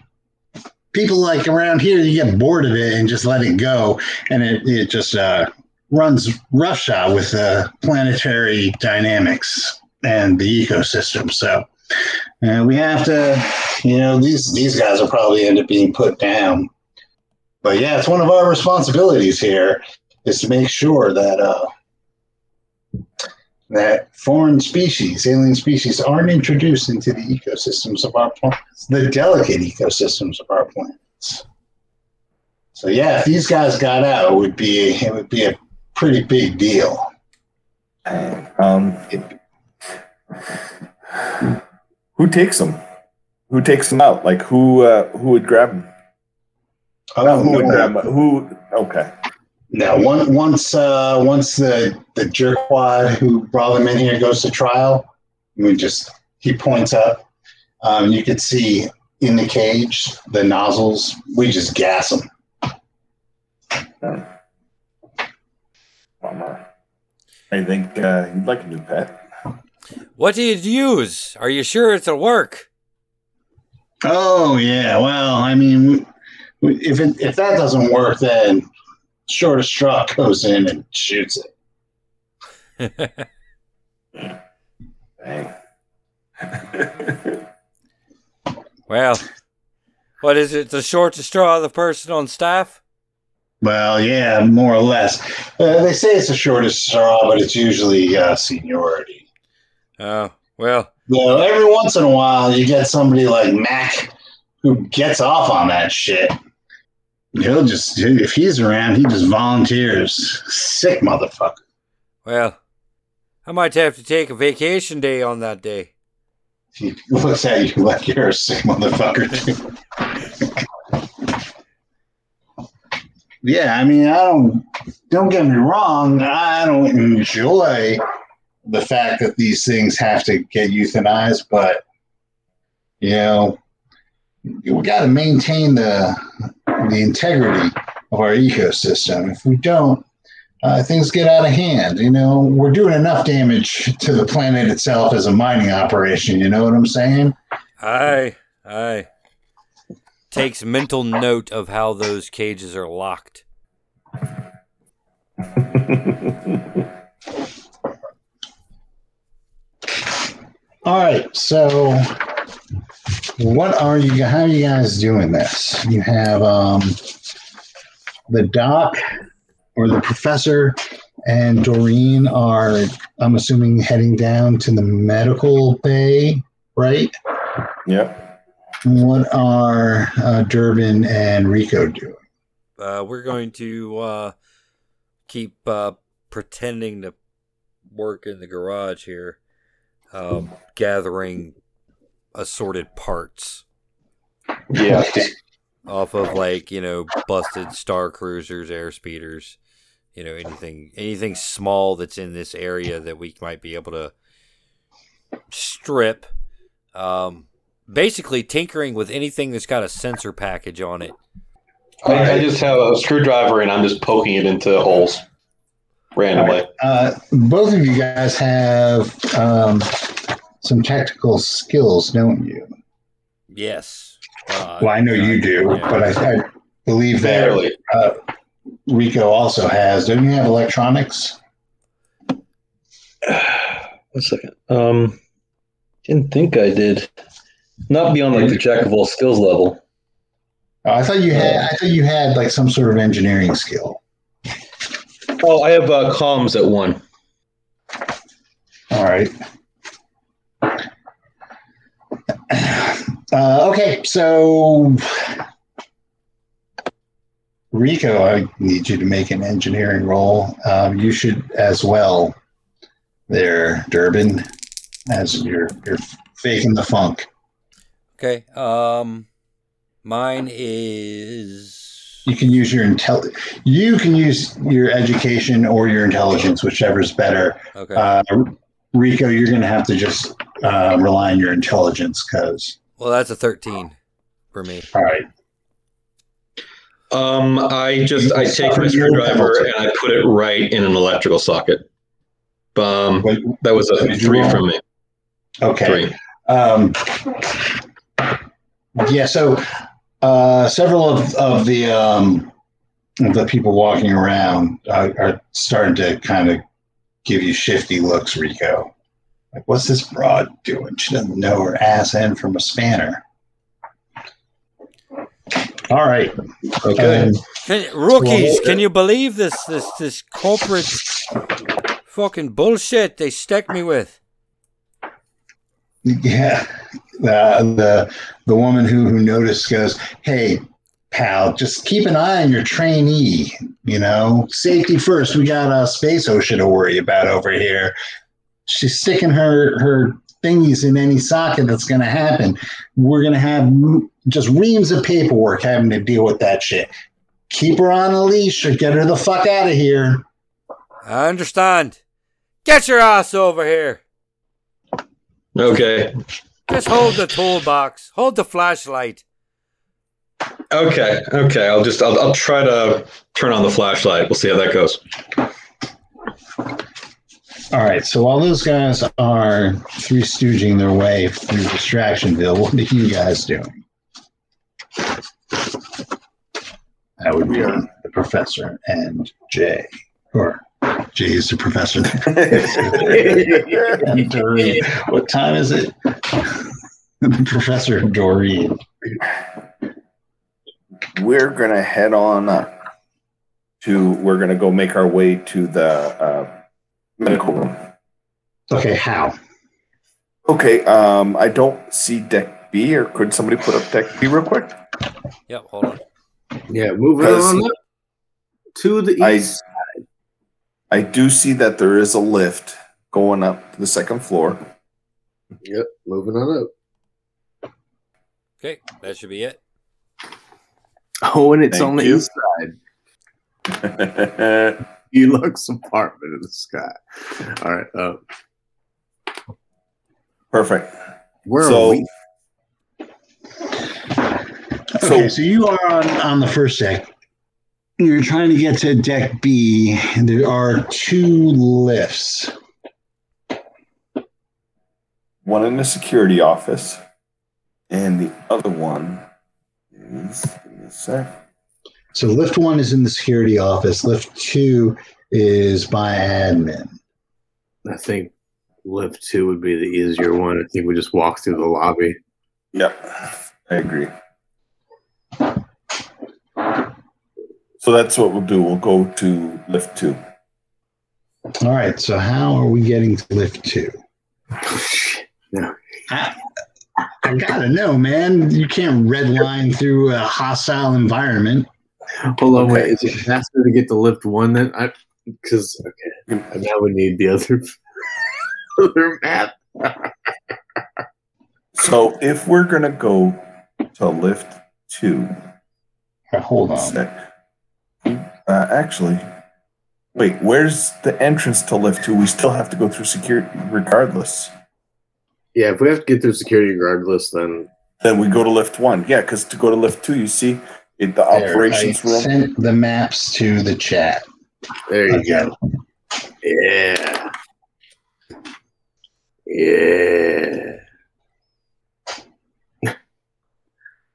people like around here you get bored of it and just let it go, and it it just uh, runs roughshod with the planetary dynamics and the ecosystem. So. Uh, we have to, you know, these these guys will probably end up being put down. But yeah, it's one of our responsibilities here is to make sure that uh, that foreign species, alien species, aren't introduced into the ecosystems of our planets, the delicate ecosystems of our planets. So yeah, if these guys got out, it would be it would be a pretty big deal. Um, who takes them? Who takes them out? Like who? Uh, who would grab them? Oh, who would no. grab 'em? Who? Okay. Now, one, once uh, once the the jerkwad who brought him in here goes to trial, we just he points up. Um, you could see in the cage the nozzles. We just gas them. Bummer. I think uh, you'd like a new pet. What do you use? Are you sure it'll work? Oh yeah. Well, I mean, we- we- if it, if that doesn't work, then short of straw goes in and shoots it. Well, what is it? The shortest straw of the person on staff? Well, yeah, more or less. Uh, they say it's the shortest straw, but it's usually uh, seniority. Oh, well, Well, every once in a while, you get somebody like Mac who gets off on that shit. He'll just, if he's around, he just volunteers. Sick motherfucker. well, I might have to take a vacation day on that day. He looks at you like you're a sick motherfucker, too. yeah, I mean, I don't, don't get me wrong. I don't enjoy the fact that these things have to get euthanized, but, you know, we got to maintain the the integrity of our ecosystem. If we don't, uh, things get out of hand. You know, we're doing enough damage to the planet itself as a mining operation. You know what I'm saying? Aye, aye. Takes mental note of how those cages are locked. All right. So, what are you? How are you guys doing this? You have um, the doc or the professor and Doreen are, I'm assuming, heading down to the medical bay, right? Yep. What are uh, Durbin and Rico doing? Uh, we're going to uh, keep uh, pretending to work in the garage here, um, gathering assorted parts Yeah. off of like you know busted star cruisers, air speeders, you know anything anything small that's in this area that we might be able to strip. Um, basically, tinkering with anything that's got a sensor package on it. I, I just have a screwdriver and I'm just poking it into holes randomly. Uh, both of you guys have um, some tactical skills, don't you? Yes. Uh, Well, I know you do, yeah. but I, I believe that uh, Rico also has. Don't you have electronics? One second. Um, didn't think I did. Not beyond like the jack of all skills level. Oh, I thought you had. I thought you had like some sort of engineering skill. Oh, I have uh, comms at one. All right. Uh, okay, so Rico, I need you to make an engineering roll. Um, you should as well. There, Durbin, as you're you're faking the funk. Okay. Um, mine is You can use your intel. You can use your education or your intelligence, whichever's better. okay. Uh, Rico, you're going to have to just uh, rely on your intelligence because well, that's a thirteen for me. All right. Um, I just I take my screwdriver and I put it right in an electrical socket. Um, Wait, that was a Did three from me. okay. Three. Um, yeah, so uh, several of, of the um, the people walking around uh, are starting to kind of give you shifty looks, Rico. Like, what's this broad doing? She doesn't know her ass end from a spanner. All right. Okay. Um, Can, rookies, can you believe this this this corporate fucking bullshit they stuck me with? Yeah, uh, the the woman who who noticed goes, "Hey, pal, just keep an eye on your trainee. You know, safety first. We got a space ocean to worry about over here. She's sticking her her thingies in any socket that's going to happen. We're going to have just reams of paperwork having to deal with that shit. Keep her on a leash or get her the fuck out of here." I understand. Get your ass over here. Okay. Just hold the toolbox. Hold the flashlight. Okay. Okay. I'll just I'll, I'll try to turn on the flashlight. We'll see how that goes. All right. So while those guys are three stooging their way through Distractionville, what are you guys doing? That would be the professor and Jay. Or Jay is the professor. and Doreen. What time is it? the professor and Doreen. We're gonna head on up to. We're gonna go make our way to the uh, medical room. Okay, how? Okay. Um, I don't see deck B, or could somebody put up deck B real quick? Yep, hold on. Yeah, moving on up to the I- east. I do see that there is a lift going up to the second floor. Yep, moving on up. Okay, that should be it. Oh, and it's Thank on the you. east side. Deluxe apartment in the sky. All right. Uh, Perfect. where So- are we? Okay, so you are on, on the first deck. You're trying to get to deck B. and There are two lifts. One in the security office, and the other one is. Give me. So lift one is in the security office. Lift two is by admin. I think lift two would be the easier one. I think we just walk through the lobby. Yep, I agree. So that's what we'll do. We'll go to lift two. All right. So how are we getting to lift two? Yeah. I, I gotta know, man. You can't redline through a hostile environment. Hold on, wait. Okay. Is it faster to get to lift one then? I because okay, now we need the other other map. So if we're gonna go to lift two, All right, hold on. sec. Uh, actually, wait. Where's the entrance to lift two? We still have to go through security, regardless. Yeah, if we have to get through security regardless, then Then we go to lift one. Yeah, because to go to lift two, you see, it, the There, operations I room. sent the maps to the chat. there you Okay. go. Yeah. Yeah.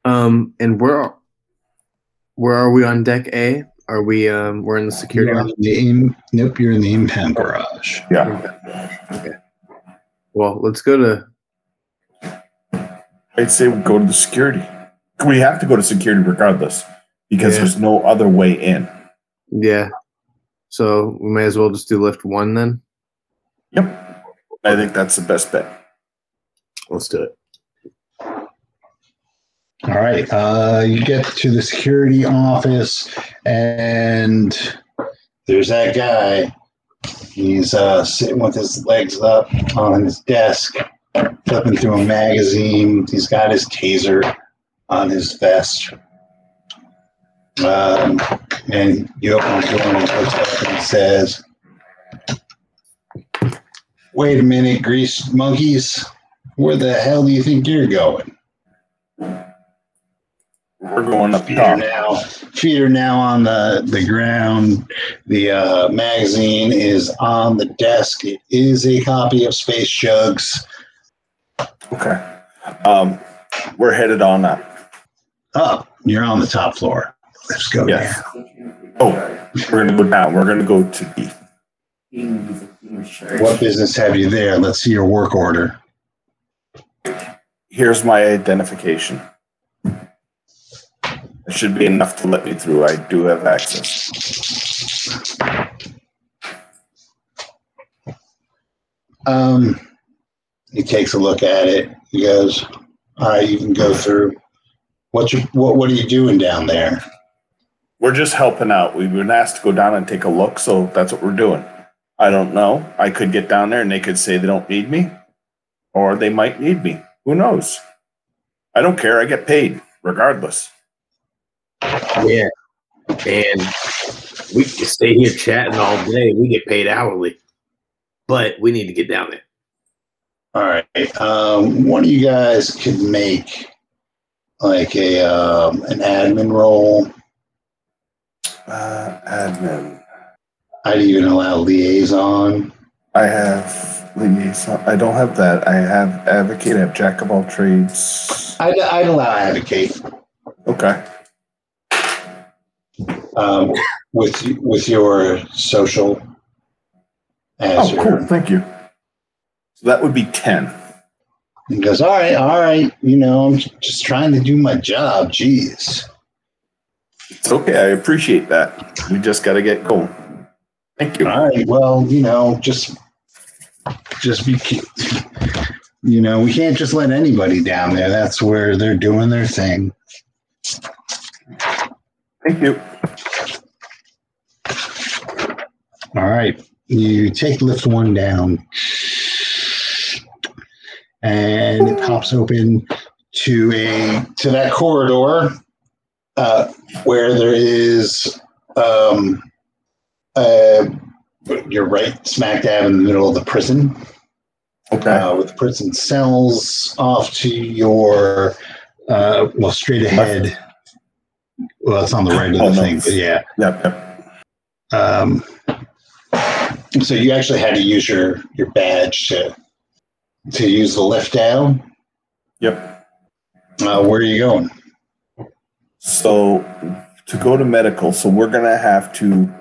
um, and where where are we on deck A? Are we um we're in the security You're office? in the im- nope, you're in the impound garage. Yeah, Okay. Well, let's go to I'd say we go to the security. We have to go to security regardless because Yeah. there's no other way in. yeah. So we may as well just do lift one then. Yep, I think that's the best bet. Let's do it. All right. Uh, you get to the security office, and there's that guy. He's uh, sitting with his legs up on his desk, flipping through a magazine. He's got his taser on his vest. Um, and you open the door and he looks up and says, Wait a minute, grease monkeys. Where the hell do you think you're going? We're going up Feet top. now feet are now on the the ground. The uh, magazine is on the desk. It is a copy of Space Jugs. Okay. Um, we're headed on up. Up, you're on the top floor. Let's go. Yes. down. Oh, we're gonna go down. We're gonna go to D. What business have you there? Let's see your work order. Here's my identification. It should be enough to let me through. I do have access. Um, he takes a look at it. He goes, "All right, you can go through. What you what What are you doing down there?" We're just helping out. We've been asked to go down and take a look, so that's what we're doing. I don't know. I could get down there and they could say they don't need me, or they might need me. Who knows? I don't care. I get paid regardless. Yeah. And we can stay here chatting all day. We get paid hourly. But we need to get down there. All right. Um, one of you guys could make like a um, an admin role. Uh, admin. I'd even allow liaison. I have liaison. I don't have that. I have advocate. I have jack of all trades. I'd, I'd allow advocate Okay. um, with with your social. As Oh, your, cool. Thank you. So that would be 10. He goes, all right, all right. You know, I'm just trying to do my job. Jeez. It's okay. I appreciate that. We just got to get going. Thank you. All right. Well, you know, just just be. You know, we can't just let anybody down there. That's where they're doing their thing. Thank you. All right. You take lift one down, and it pops open to a to that corridor uh, where there is um, uh, you're right smack dab in the middle of the prison Okay. uh, with the prison cells off to your uh, well straight ahead. Well, it's on the right of Oh, the no. thing, but yeah. Yep. Yep. Um, so you actually had to use your your badge to to use the lift down. Yep. Uh, where are you going? So to go to medical, so we're going to have to,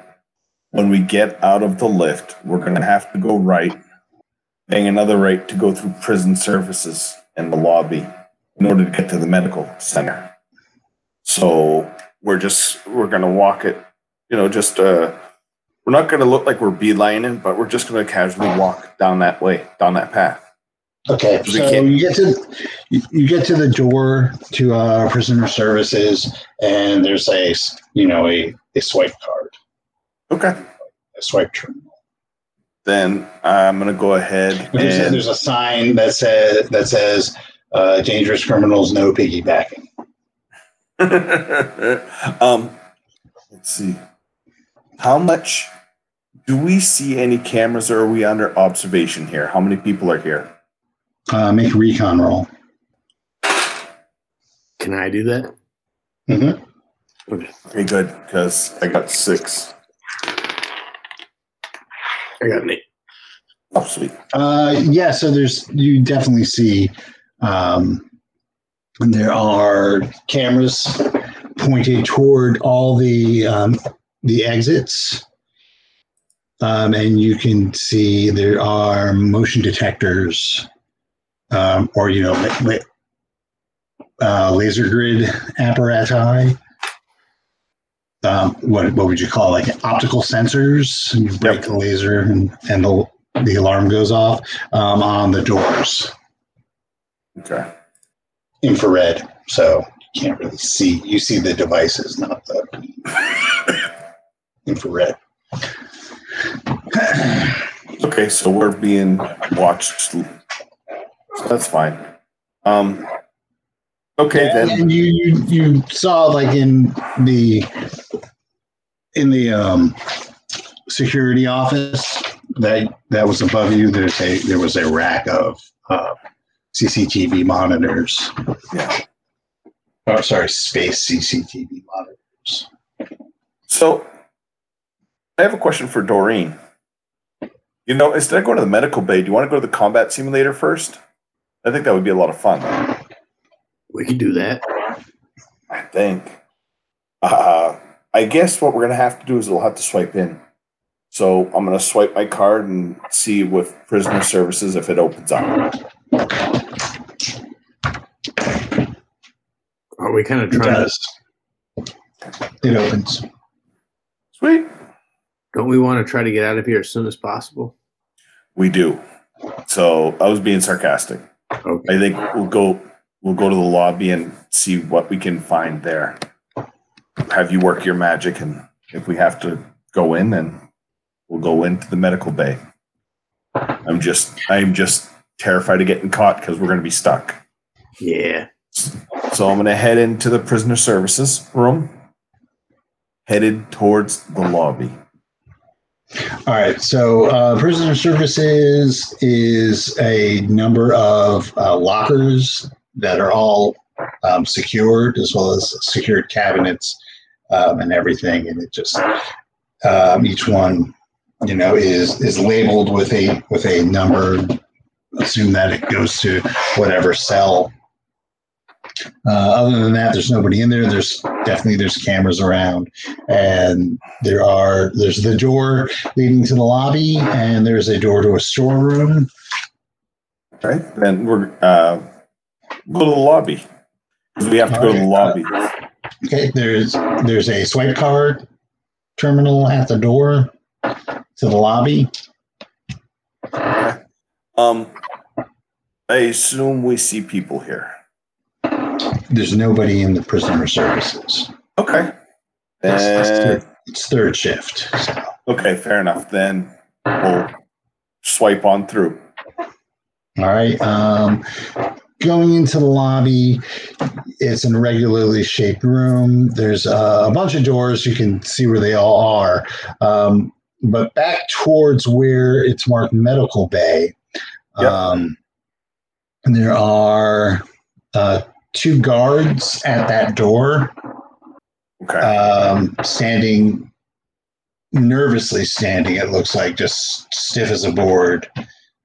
when we get out of the lift, we're going to have to go right, bang another right to go through prison services and the lobby in order to get to the medical center. So we're just, we're going to walk it, you know, just, uh, we're not going to look like we're beelining, but we're just going to casually walk down that way, down that path. Okay, so you get to you, get to the door to uh, prisoner services, and there's a you know a, a swipe card, Okay. a swipe terminal. Then I'm going to go ahead There's a, and there's a sign that says that says uh, dangerous criminals no piggybacking. um, let's see. How much do we see any cameras or are we under observation here? How many people are here? Uh, make a recon roll. Can I do that? Mhm. Okay, good, because I got six. I got an eight. Oh, sweet. Uh, yeah, so there's you definitely see um, there are cameras pointed toward all the um, the exits, um, and you can see there are motion detectors, um, or you know, la- la- uh, laser grid apparatus. Um, what what would you call like optical sensors? You break Yep. the laser and, and the the alarm goes off um, on the doors, Okay. infrared. So you can't really see. You see the devices, not the infrared. Okay, so we're being watched. So that's fine. Um. Okay then. and you, you you saw like in the in the um, security office that that was above you. There's a there was a rack of uh, CCTV monitors. Yeah. Oh, sorry, space CCTV monitors. So, I have a question for Doreen. You know, instead of going to the medical bay, do you want to go to the combat simulator first? I think that would be a lot of fun. We could do that. I think. Uh, I guess what we're gonna have to do is we'll have to swipe in. So I'm gonna swipe my card and see with prisoner services if it opens up. Are we kind of It trying to? It opens. Sweet. Don't we want to try to get out of here as soon as possible? We do. So I was being sarcastic. Okay. I think we'll go we'll go to the lobby and see what we can find there. Have you work your magic and if we have to go in then we'll go into the medical bay. I'm just I'm just terrified of getting caught because we're gonna be stuck. Yeah. So I'm gonna head into the prisoner services room, headed towards the lobby. All right. So, uh, prisoner services is a number of uh, lockers that are all um, secured, as well as secured cabinets um, and everything. And it just um, each one, you know, is is labeled with a with a number. Assume that it goes to whatever cell. Uh, other than that, there's nobody in there. There's definitely there's cameras around, and there are there's the door leading to the lobby, and there's a door to a storeroom. Right? Then we're uh go to the lobby. We have to go to the lobby. Okay, there's there's a swipe card terminal at the door to the lobby. Um I assume we see people here. There's nobody in the prisoner services. Okay. It's, it's Then, third, it's third shift. so. okay, fair enough. Then we'll swipe on through. All right. Um, going into the lobby, it's an irregularly shaped room. There's uh, a bunch of doors. You can see where they all are. Um, but back towards where it's marked medical bay, Yep. um, there are uh, two guards at that door, Okay. um, standing nervously standing. It looks like just stiff as a board.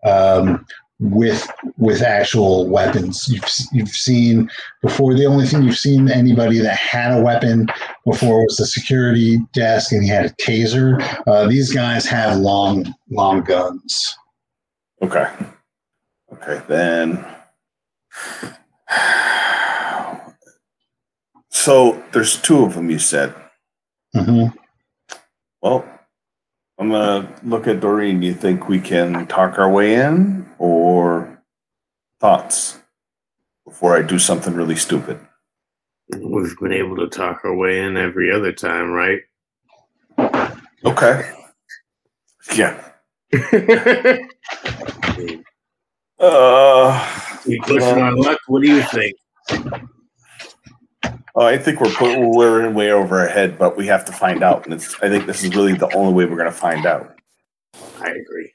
Um, with with actual weapons. You've you've seen before. The only thing you've seen anybody that had a weapon before was the security desk, and he had a taser. Uh, these guys have long long guns. Okay. Okay, then. So there's two of them, you said. hmm Well, I'm gonna look at Doreen. Do you think we can talk our way in, or thoughts before I do something really stupid? We've been able to talk our way in every other time, right? Okay. Yeah. we Uh, pushing our luck. What do you think? Oh, I think we're put, we're in way over our head, but we have to find out. And it's, I think this is really the only way we're going to find out. I agree.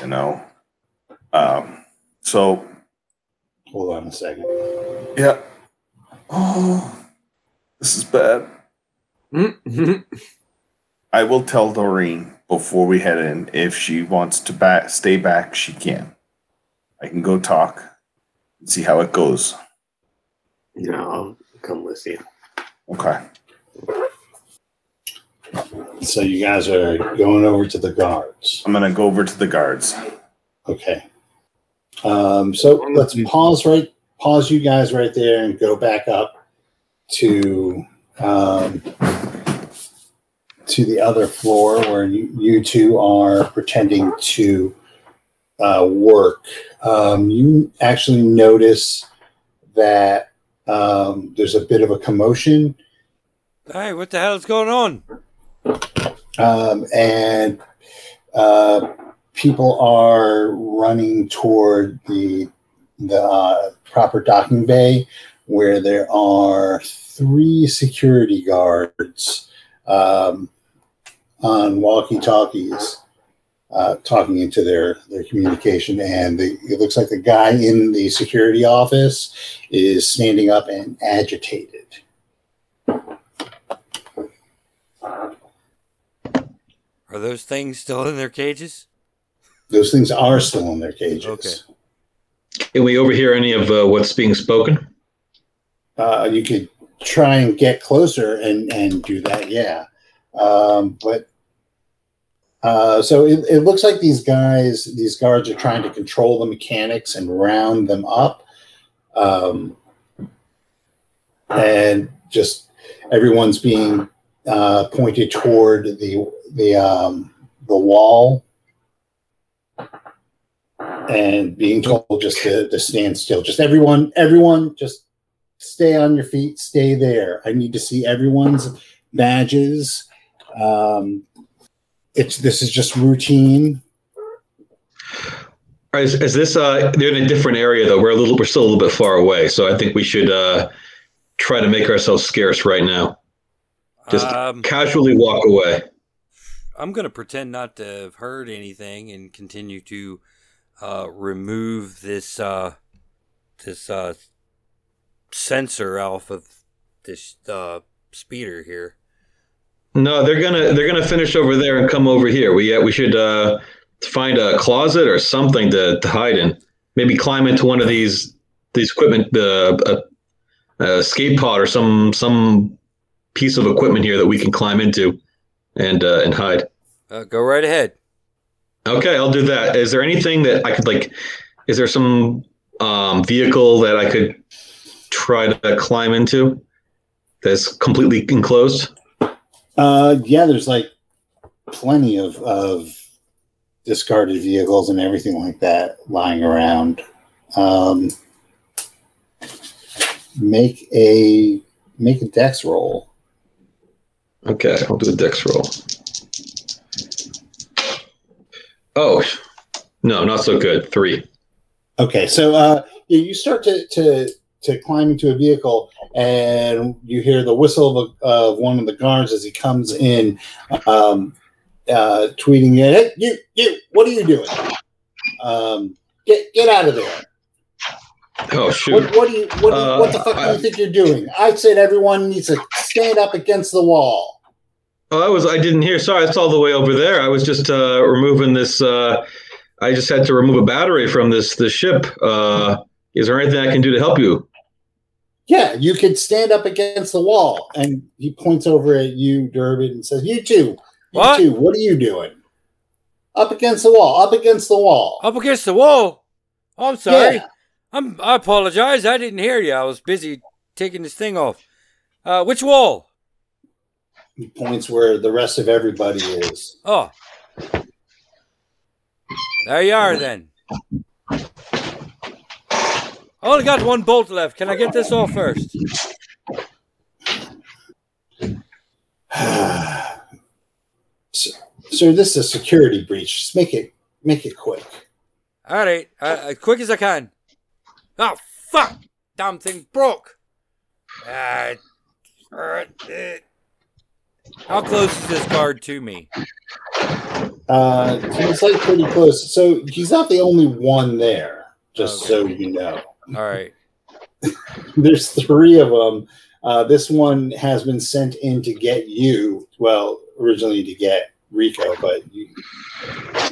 You know. Um. So Hold on a second. yeah. Oh, this is bad. I will tell Doreen before we head in. If she wants to back, stay back, she can. I can go talk and see how it goes. no, I'll come with you. Okay. So you guys are going over to the guards. I'm gonna go over to the guards. Okay. Um, so let's pause right, pause you guys right there and go back up to um, to the other floor where you, you two are pretending to uh, work. Um, you actually notice that um, there's a bit of a commotion Hey, what the hell's going on? um, and uh, people are running toward the the uh, proper docking bay, where there are three security guards um, on walkie talkies, uh, talking into their their communication, and the, it looks like the guy in the security office is standing up and agitated. Are those things still in their cages? Those things are still in their cages. Okay. Can we overhear any of uh, what's being spoken? Uh, you could try and get closer and and do that, yeah. Um, but uh, so it, it looks like these guys, these guards, are trying to control the mechanics and round them up, um, and just everyone's being uh, pointed toward the the um, the wall and being told just to, to stand still. Just everyone, everyone, just stay on your feet, stay there. I need to see everyone's badges. Um, it's this is just routine. All right, is, is this uh they're in a different area though? We're a little we're still a little bit far away, so I think we should uh try to make ourselves scarce right now. Just Um, casually walk away. I'm going to pretend not to have heard anything and continue to uh, remove this uh, this uh, sensor off of this uh, speeder here. No, they're gonna they're gonna finish over there and come over here. We uh, we should uh find a closet or something to, to hide in. Maybe climb into one of these these equipment uh, a, a escape pod or some some piece of equipment here that we can climb into and uh, and hide. Uh, go right ahead. Okay, I'll do that. Is there anything that I could like? Is there some um, vehicle that I could try to climb into that's completely enclosed? Uh, yeah, there's like plenty of of discarded vehicles and everything like that lying around. Um, make a make a dex roll. Okay, I'll do a dex roll. Oh, no, not so good. Three. Okay, so uh, you you start to, to to climb into a vehicle, and you hear the whistle of, a, of one of the guards as he comes in, um, uh, tweeting, "Hey, you, you, what are you doing? Um, get get out of there! Oh What, shoot! what do you what, do you- what the Uh, fuck do you think you're doing? I said everyone needs to stand up against the wall. Oh, I was. I didn't hear. Sorry, it's all the way over there. I was just uh, removing this. Uh, I just had to remove a battery from this this ship. Uh, is there anything I can do to help you? Yeah, you could stand up against the wall, and he points over at you, Durbin, and says, "You too, you What? too. What are you doing? Up against the wall. Up against the wall." Up against the wall. Oh, I'm sorry. Yeah. I'm. I apologize. I didn't hear you. I was busy taking this thing off. Uh, which wall? He points where the rest of everybody is. Oh, there you are then. I only got one bolt left. Can I get this off first? so, so this is a security breach. Just make it make it quick. All right, uh, as quick as I can. Oh fuck! Damn thing broke. Uh, uh, how close is this guard to me? Uh, he's like pretty close. So he's not the only one there. Just so you know. All right. There's three of them. Uh, this one has been sent in to get you. Well, originally to get Rico, but you,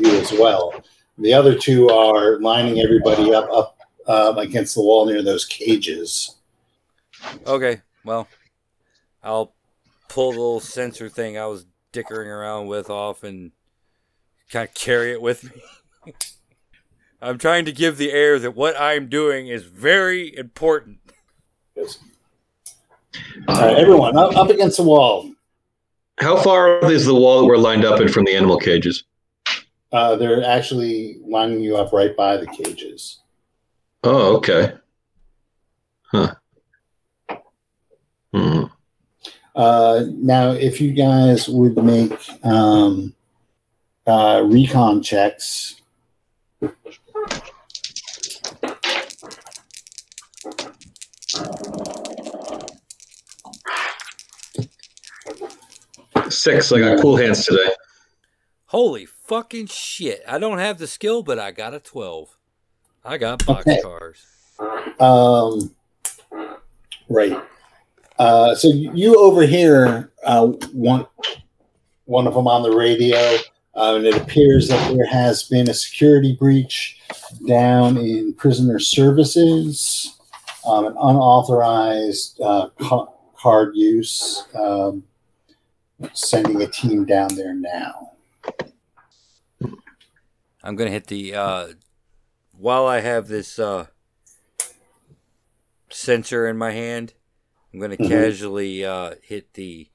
you as well. The other two are lining everybody up up um, against the wall near those cages. Okay. Well, I'll pull the little sensor thing I was dickering around with off and kind of carry it with me. I'm trying to give the air that what I'm doing is very important. Yes. All right, everyone up, up against the wall. How far is the wall that we're lined up in from the animal cages? Uh, they're actually lining you up right by the cages. Oh, okay. Huh. Hmm. Uh, now, if you guys would make um, uh, recon checks, Six. I got cool hands today. Holy fucking shit. I don't have the skill, but I got a 12. I got boxcars. Okay. cars. Um, right. Uh, so you overhear uh, one one of them on the radio, uh, and it appears that there has been a security breach down in prisoner services, um, an unauthorized uh, ca- card use. Um, sending a team down there now. I'm going to hit the. Uh, while I have this uh, sensor in my hand, I'm going to Mhm. casually uh, hit the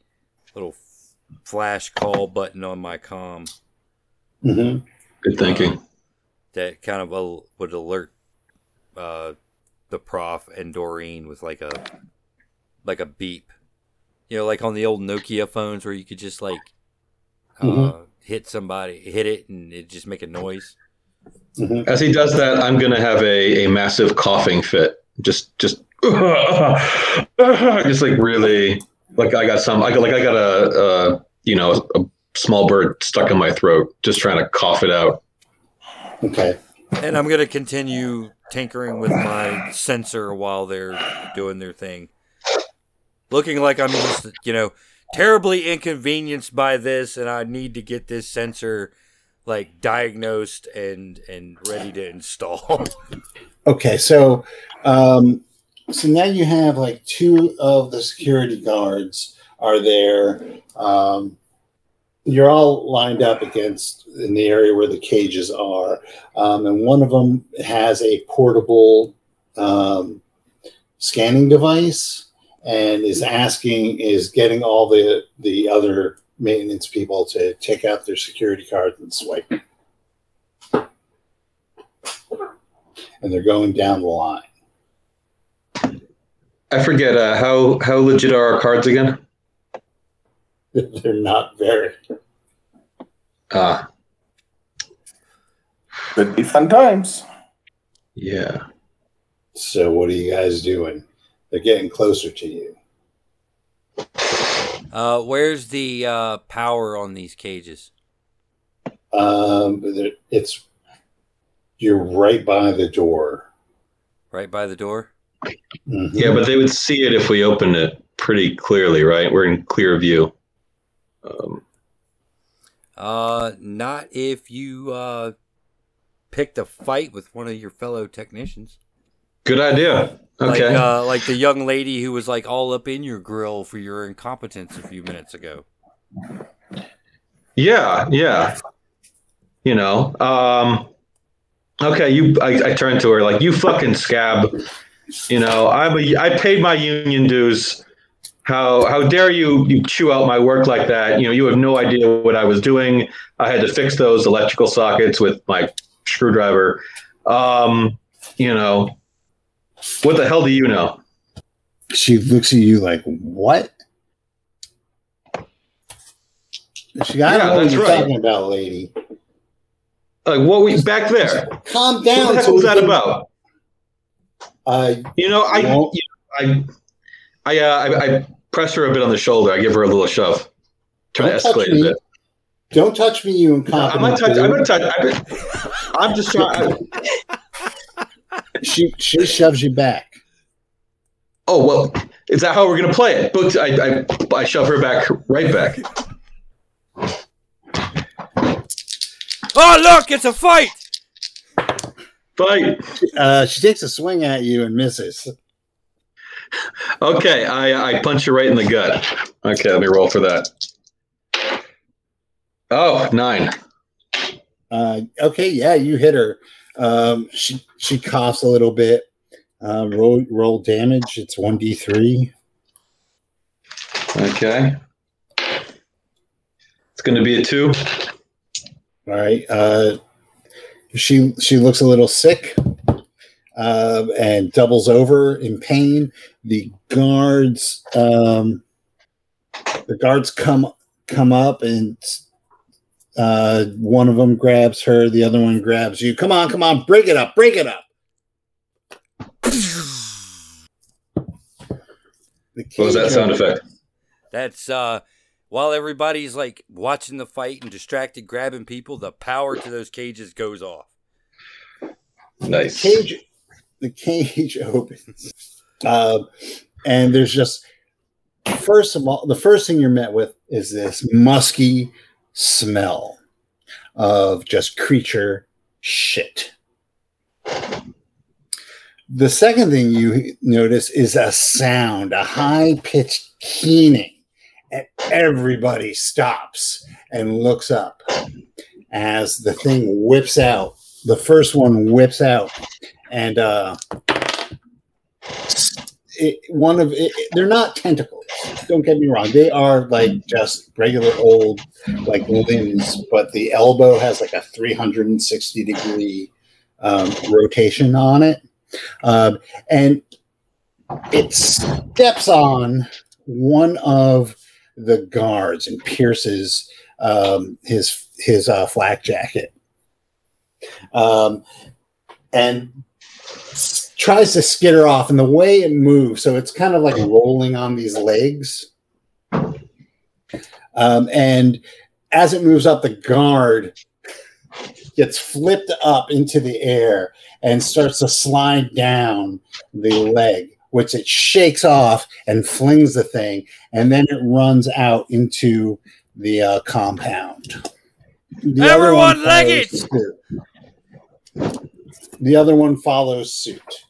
little flash call button on my comm. Mm-hmm. Good thinking. that kind of al- would alert uh, the prof and Doreen with like a like a beep. You know, like on the old Nokia phones where you could just like uh, Mhm. hit somebody, hit it, and it just make a noise. Mm-hmm. As he does that, I'm going to have a, a massive coughing fit. Just, just, just like really, like I got some, I got, like I got a, a, you know, a small bird stuck in my throat, just trying to cough it out. Okay. And I'm gonna continue tinkering with my sensor while they're doing their thing, looking like I'm just you know terribly inconvenienced by this, and I need to get this sensor like diagnosed and and ready to install. Okay, so um, so now you have like two of the security guards are there. Um, you're all lined up against in the area where the cages are, um, and one of them has a portable um, scanning device and is asking is getting all the the other maintenance people to take out their security cards and swipe. And they're going down the line. I forget uh, how how legit are our cards again. They're not very. Ah, Could be fun times. yeah. So what are you guys doing? They're getting closer to you. uh, where's the uh, power on these cages? Um, it's you're right by the door. Right by the door. Mhm. Yeah, but they would see it if we opened it pretty clearly, right? We're in clear view. Um, Uh, not if you uh picked a fight with one of your fellow technicians. Good idea. Like Okay. uh, like the young lady who was like all up in your grill for your incompetence a few minutes ago. yeah, yeah. You know. Um, okay, you. I, I turned to her like, "You fucking scab." You know, I'm a. I paid my union dues. How how dare you you chew out my work like that? You know, you have no idea what I was doing. I had to fix those electrical sockets with my screwdriver. Um, you know, what the hell do you know? She looks at you like, "What?" She, I Yeah, don't know what you're right. talking about, lady. Like what we back there? Calm What down. the heck was that about? Uh, You know, I Well- I I, uh, I I press her a bit on the shoulder. I give her a little shove, try to touch escalate a bit. don't touch me, you I'm incompetent. not touching. I'm not touching. I'm just trying. She she shoves you back. Oh well, is that how we're gonna play it? But I, I I shove her back right back. Oh look, it's a fight! Fight. Uh, she takes a swing at you and misses. Okay, I I punch her right in the gut. Okay, let me roll for that. Oh, nine. Uh, okay, yeah, you hit her. Um, she she coughs a little bit. Uh, roll roll damage. It's one d three. Okay. It's gonna be a two. All right. Uh, she she looks a little sick um, and doubles over in pain. The guards um, the guards come come up and uh, one of them grabs her. The other one grabs you. Come on, come on, break it up, break it up. What was that sound effect? That's uh while everybody's like watching the fight and distracted, grabbing people, the power to those cages goes off. Nice. cage the cage opens uh, and there's just first of all the first thing you're met with is this musky smell of just creature shit. The second thing you notice is a sound a high-pitched keening and everybody stops and looks up as the thing whips out the first one whips out and uh it, one of it, they're not tentacles. Don't get me wrong. They are like just regular old like limbs but the elbow has like a 360 degree um, rotation on it. Um, and it steps on one of the guards and pierces um, his his uh, flak jacket. Um, and tries to skitter off. And the way it moves, so it's kind of like rolling on these legs. Um, and as it moves up, the guard gets flipped up into the air and starts to slide down the leg, which it shakes off and flings the thing, and then it runs out into the uh, compound. The Everyone, one leg follows suit. The other one follows suit.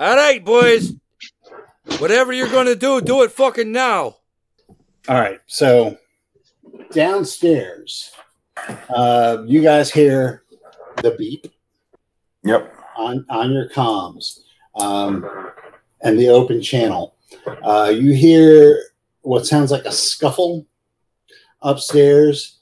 All right, boys. Whatever you're gonna do, do it fucking now. All right, so downstairs, uh, you guys hear the beep Yep. on on your comms um, and the open channel. Uh, you hear what sounds like a scuffle upstairs,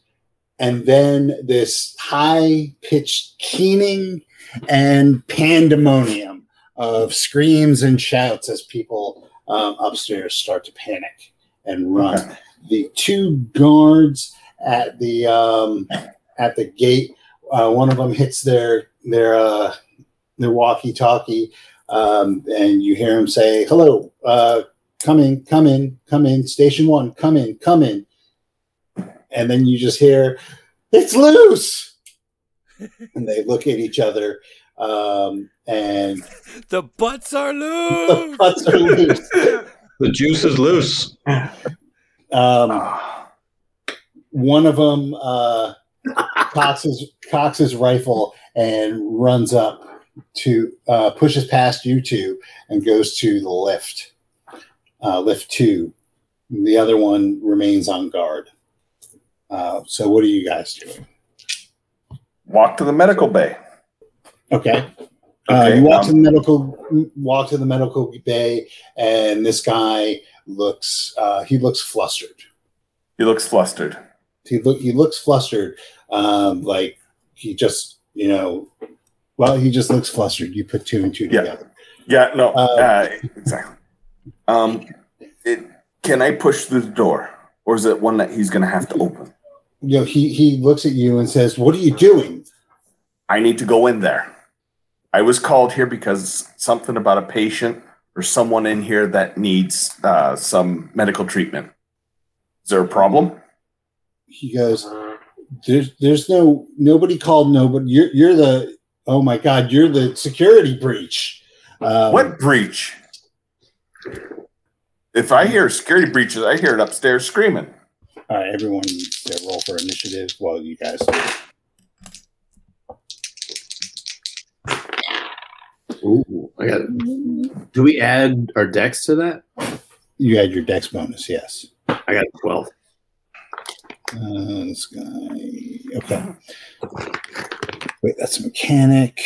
and then this high pitched keening and pandemonium of screams and shouts as people um, upstairs start to panic and run. Okay. The two guards at the um, at the gate, uh, one of them hits their their uh, their walkie-talkie, um, and you hear him say, "Hello, uh, come in, come in, come in, station one, come in, come in," and then you just hear, "It's loose," and they look at each other, um, and The butts are the loose. butts are loose. The juice is loose. Um, one of them uh, cocks his cocks his rifle and runs up to uh, pushes past you two and goes to the lift, uh, lift two. The other one remains on guard. Uh, so, what are you guys doing? walk to the medical bay. Okay. Uh, Okay, you walk um, to the medical walk to the medical bay, and this guy looks uh, he looks flustered. He looks flustered. he look he looks flustered um like he just you know well he just looks flustered you put two and two Yeah. together Yeah, no, Uh, uh, exactly. Um, it, can I push through the door, or is it one that he's going to have to open? you know he he looks at you and says what are you doing I need to go in there. I was called here because something about a patient or someone in here that needs uh, some medical treatment. Is there a problem? he goes there's there's no nobody called nobody you're you're the oh my god you're the security breach um, what breach? If I hear security breaches, I hear it upstairs screaming. all right everyone roll for initiative while you guys do Ooh, I got. Do we add our dex to that? you had your dex bonus yes I got twelve. Uh, this guy. Okay. Wait, that's a mechanic.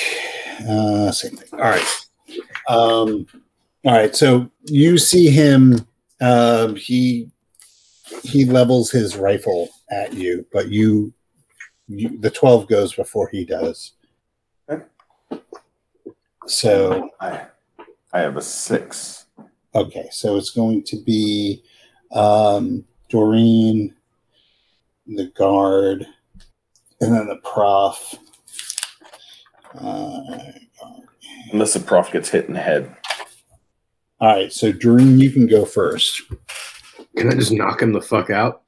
Uh, same thing. All right. Um, all right. So you see him. Um, he he levels his rifle at you, but you, you the twelve goes before he does. So I, I have a six. Okay, so it's going to be um, Doreen, the guard, and then the prof. Uh, Unless the prof gets hit in the head. All right, so Doreen, you can go first. Can I just knock him the fuck out?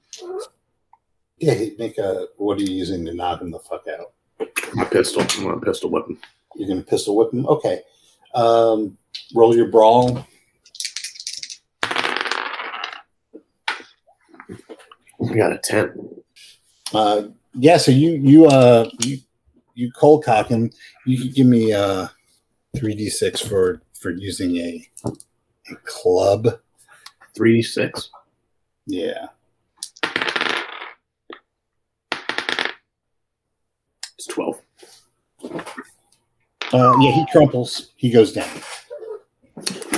Yeah, make a. What are you using to knock him the fuck out? My pistol. I want a pistol weapon. You're gonna pistol whip him. Okay. Um, roll your brawl. I got a ten. Uh, yeah. So you you uh you you cold cock him. You could give me uh three d six for for using a, a club. 3d6? Yeah. It's twelve. Uh, yeah. He crumples. He goes down.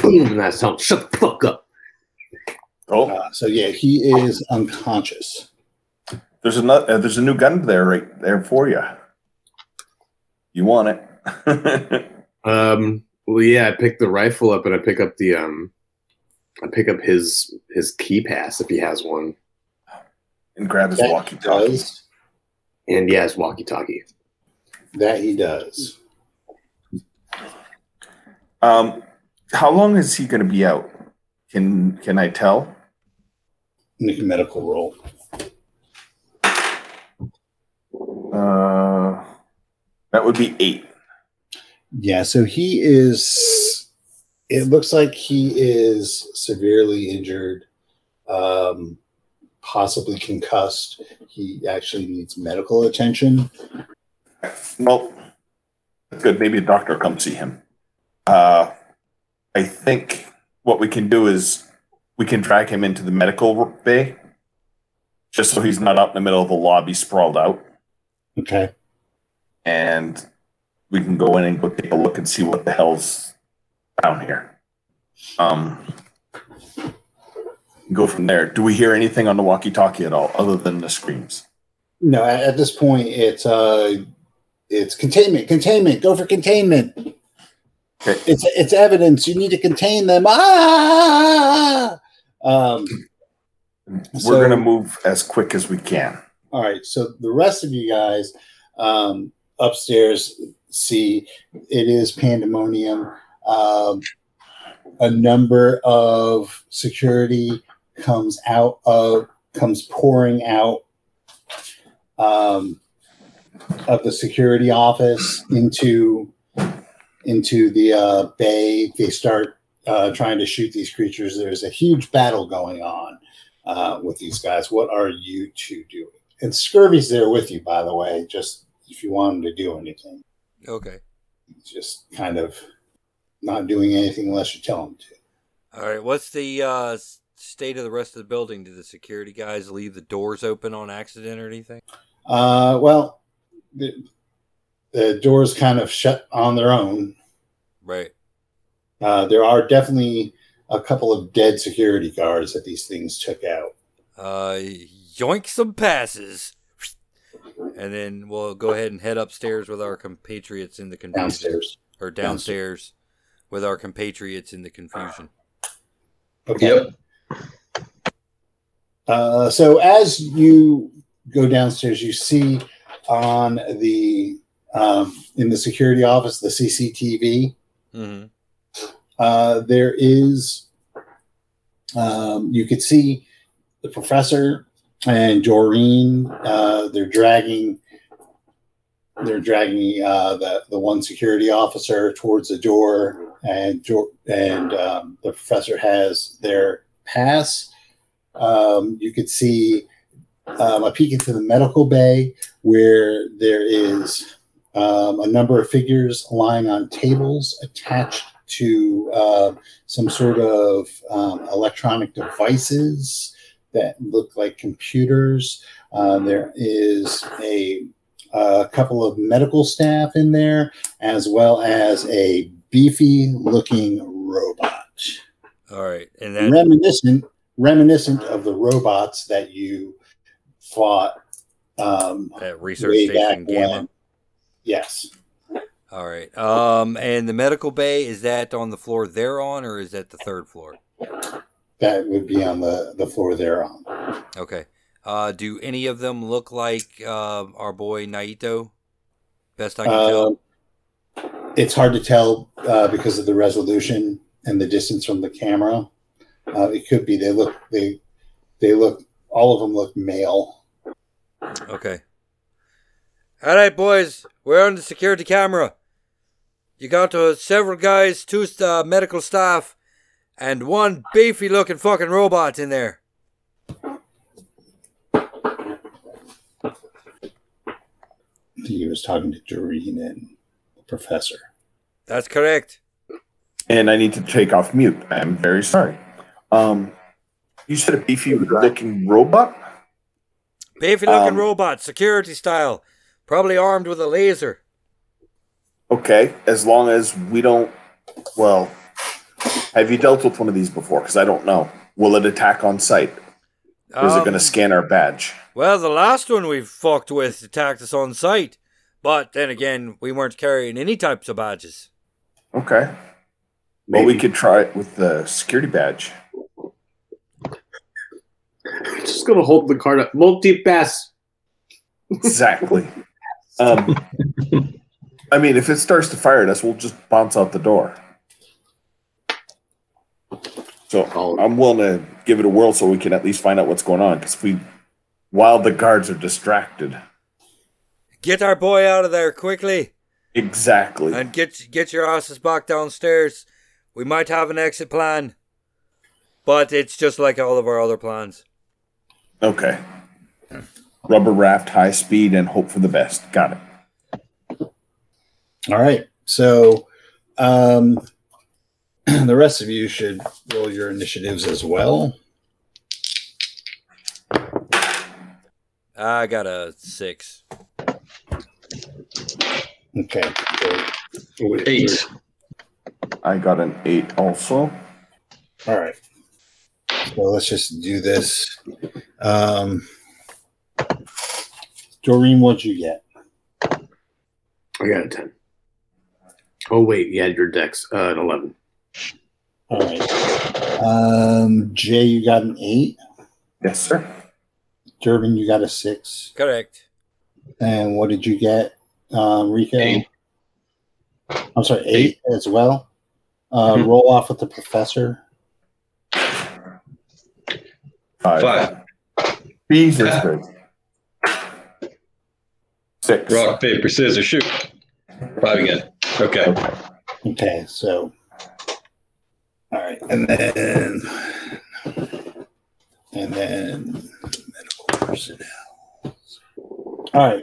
Boom! And that's tell him, shut the fuck up. Oh, Uh, so yeah, he is unconscious. there's a nut, uh, there's a new gun there right there for you. You want it? Um. Well, yeah. I pick the rifle up and I pick up the um. I pick up his his key pass if he has one, and grab his walkie-talkie. and yeah, his walkie-talkie. That he does. Um, how long is he going to be out? Can can I tell? Make a medical roll. Uh, that would be eight. Yeah, so he is. It looks like he is severely injured, um, possibly concussed. He actually needs medical attention. Well, that's good. Maybe a doctor come see him. Uh, I think what we can do is we can drag him into the medical bay, just so he's not out in the middle of the lobby sprawled out, Okay. and we can go in and go take a look and see what the hell's down here. Um, go from there. Do we hear anything on the walkie-talkie at all, other than the screams? No, at, at this point, it's uh, it's containment, containment. Go for containment. It's it's evidence. You need to contain them. Ah. Um, We're So- gonna move as quick as we can. All right. So the rest of you guys um, upstairs see it is pandemonium. Um, a number of security comes out of comes pouring out um, of the security office into into the uh, bay. They start uh, trying to shoot these creatures. There's a huge battle going on uh, with these guys. What are you two doing? And Scurvy's there with you, by the way, just if you want him to do anything. Okay. Just kind of not doing anything unless you tell him to. All right. What's the uh, state of the rest of the building? Do the security guys leave the doors open on accident or anything? Uh, well, the, the doors kind of shut on their own. Right. Uh, there are definitely a couple of dead security guards that these things took out. Uh, yoink some passes. And then we'll go ahead and head upstairs with our compatriots in the confusion. downstairs. Or downstairs with our compatriots in the confusion. Okay. Yep. Uh, so as you go downstairs, you see on the um, in the security office the CCTV. Hmm Uh, there is um, you could see the professor and Doreen. Uh, they're dragging they're dragging uh, the the one security officer towards the door, and and um, the professor has their pass. Um, you could see um, a peek into the medical bay where there is um, a number of figures lying on tables attached to uh, some sort of um, electronic devices that look like computers. Uh, there is a, a couple of medical staff in there, as well as a beefy looking robot, All right. And that. reminiscent reminiscent of the robots that you fought um, That research station gamma. Yes. All right. Um, and the medical bay is that on the floor they're on, or is that the third floor? That would be on the, the floor they're on. Okay. Uh, do any of them look like uh, our boy Naito? Best I can tell. Um, it's hard to tell uh, because of the resolution and the distance from the camera. Uh, it could be they look they they look all of them look male. Okay. All right, boys. We're on the security camera. You got uh, several guys, two uh, medical staff, and one beefy looking fucking robot in there. He was talking to Doreen and the professor. That's correct. And I need to take off mute. I'm very sorry. Um, you said a beefy looking robot? Beefy looking Um, robot, security style, probably armed with a laser. Okay, as long as we don't. Well, have you dealt with one of these before? Because I don't know. Will it attack on sight? Or is it going Um, to scan our badge? Well, the last one we fucked with attacked us on sight, but then again, we weren't carrying any types of badges. Okay. Well, we could try it with the security badge. Just gonna hold the card up. Multi pass. Exactly. um, I mean, if it starts to fire at us, we'll just bounce out the door. So I'm willing to give it a whirl so we can at least find out what's going on. Because we, while the guards are distracted, Get our boy out of there quickly exactly. and get get your asses back downstairs. We might have an exit plan, but it's just like all of our other plans. Okay. Rubber raft, high speed, and hope for the best. Got it. All right. So um, the rest of you should roll your initiatives as well. I got a six. Okay. So, Eight. I got an eight also. all right. So let's just do this. Um, Doreen, what'd you get? I got a ten. Oh wait, you had your dex uh, an eleven. All right. Um, Jay, you got an eight. Yes, sir. Durbin, you got a six. Correct. And what did you get, um, Rico? Eight. I'm sorry, eight, as well. Uh, Mhm. Roll off with the professor. Five. Five. Jesus Yeah. Christ. Six. Rock, paper, scissors, shoot. Five again. Okay. Okay, so all right, and then and then medical personnel. All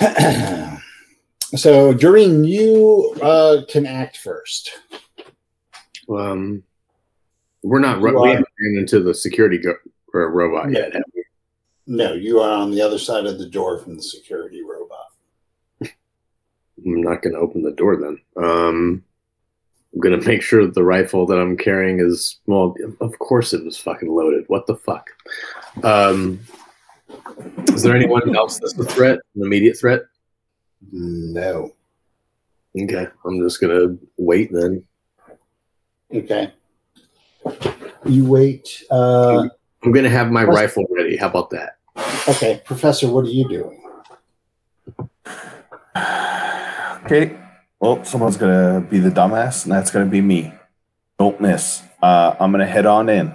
right. so Doreen, you uh, can act first. Um, we're not. You Ru- we haven't ran into the security go- or robot yet. No, you are on the other side of the door from the security robot. I'm not going to open the door then. Um, I'm going to make sure that the rifle that I'm carrying is well. Of course, it was fucking loaded. What the fuck? Um, is there anyone else that's a threat, an immediate threat? No. Okay, I'm just gonna wait then. Okay. You wait. Uh, I'm gonna have my That's- rifle ready. How about that? okay, Professor, what are you doing? Okay. Well, someone's gonna be the dumbass, and that's gonna be me. Don't miss. Uh, I'm gonna head on in.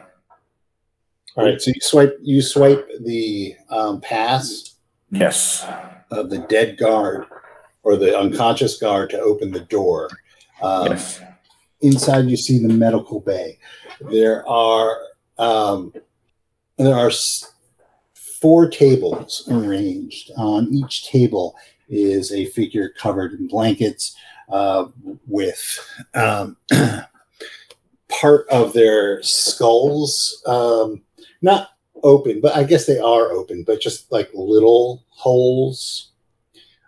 All right, so you swipe you swipe the um, pass Yes. of the dead guard or the unconscious guard to open the door. Um, yes. Inside, you see the medical bay. There are um, there are four tables arranged. On each table is a figure covered in blankets uh, with um, part of their skulls um, not open, but I guess they are open, but just like little holes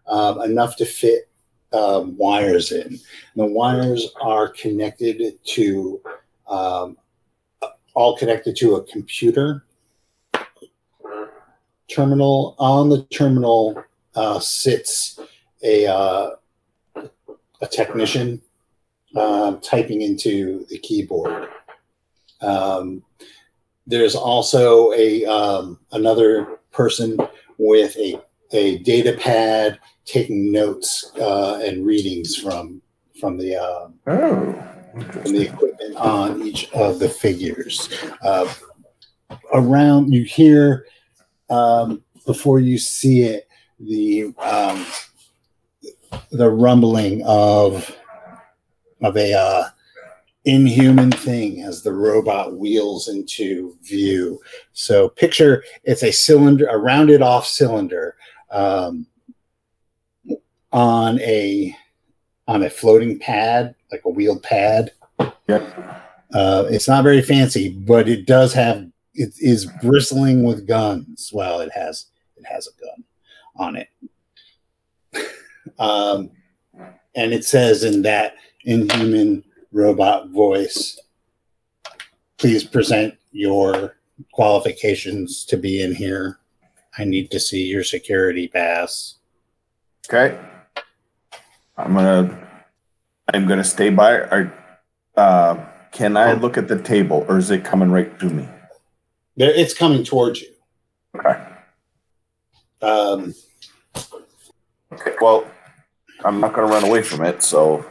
um, enough to fit um, wires in. The wires are connected to um, all connected to a computer terminal. On the terminal uh, sits a uh, a technician um, typing into the keyboard. Um, there's also a um, another person with a a data pad taking notes uh, and readings from from the uh, Oh. from the equipment on each of the figures. Uh, around, you hear um, before you see it the um, the rumbling of of a uh, inhuman thing as the robot wheels into view. So picture it's a cylinder, a rounded off cylinder um, on a on a floating pad, like a wheeled pad. Yep. Uh, it's not very fancy, but it does have it is bristling with guns. Well, it has it has a gun on it. um, and it says in that inhuman robot voice, please present your qualifications to be in here. I need to see your security pass. Okay. I'm gonna. I'm gonna stay by. Or, uh, can I look at the table, or is it coming right to me? There, it's coming towards you. Okay. Um, Okay. Well, I'm not gonna run away from it. So,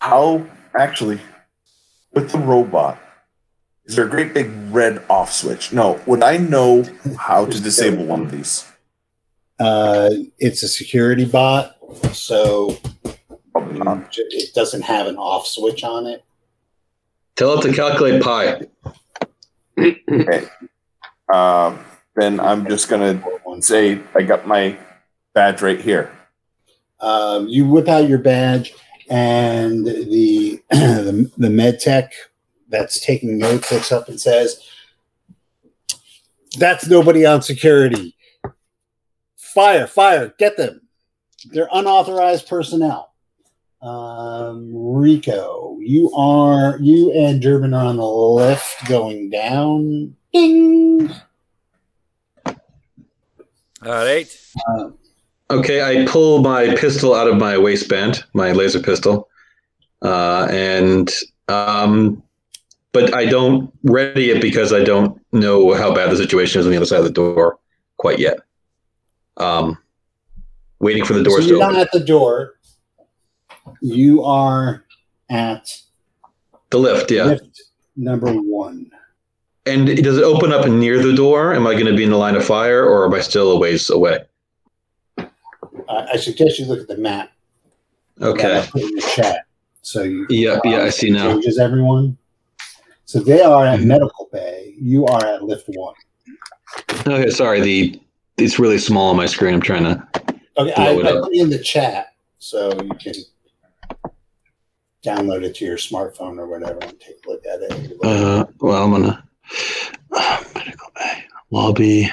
how actually with the robot? Is there a great big red off switch? No. Would I know how to disable one of these? uh, it's a security bot, so Probably not. it doesn't have an off switch on it. Tell it to calculate pi. Okay. Uh, then I'm just gonna say I got my badge right here. Um, you whip out your badge, and the the, the med tech that's taking notes looks up and says, "That's nobody on security. Fire! Fire! Get them! They're unauthorized personnel." Um, Rico, you are you and Durbin are on the lift going down. Ding. All right. Okay, I pull my pistol out of my waistband, my laser pistol, uh, and um, but I don't ready it because I don't know how bad the situation is on the other side of the door quite yet. Um, waiting for the door. So to you're not open. at the door. You are at The lift, yeah. lift number one. And does it open up near the door? Am I going to be in the line of fire, or am I still a ways away? I I suggest you look at the map. Okay. in the chat. So you Yeah, yeah, I see now. changes everyone. So they are at Mhm. medical bay. You are at lift one. Okay, sorry. The it's really small on my screen. I'm trying to. Okay, I, I put it in the chat so you can download it to your smartphone or whatever and take a look at it. Uh, well, I'm gonna uh, medical bay lobby.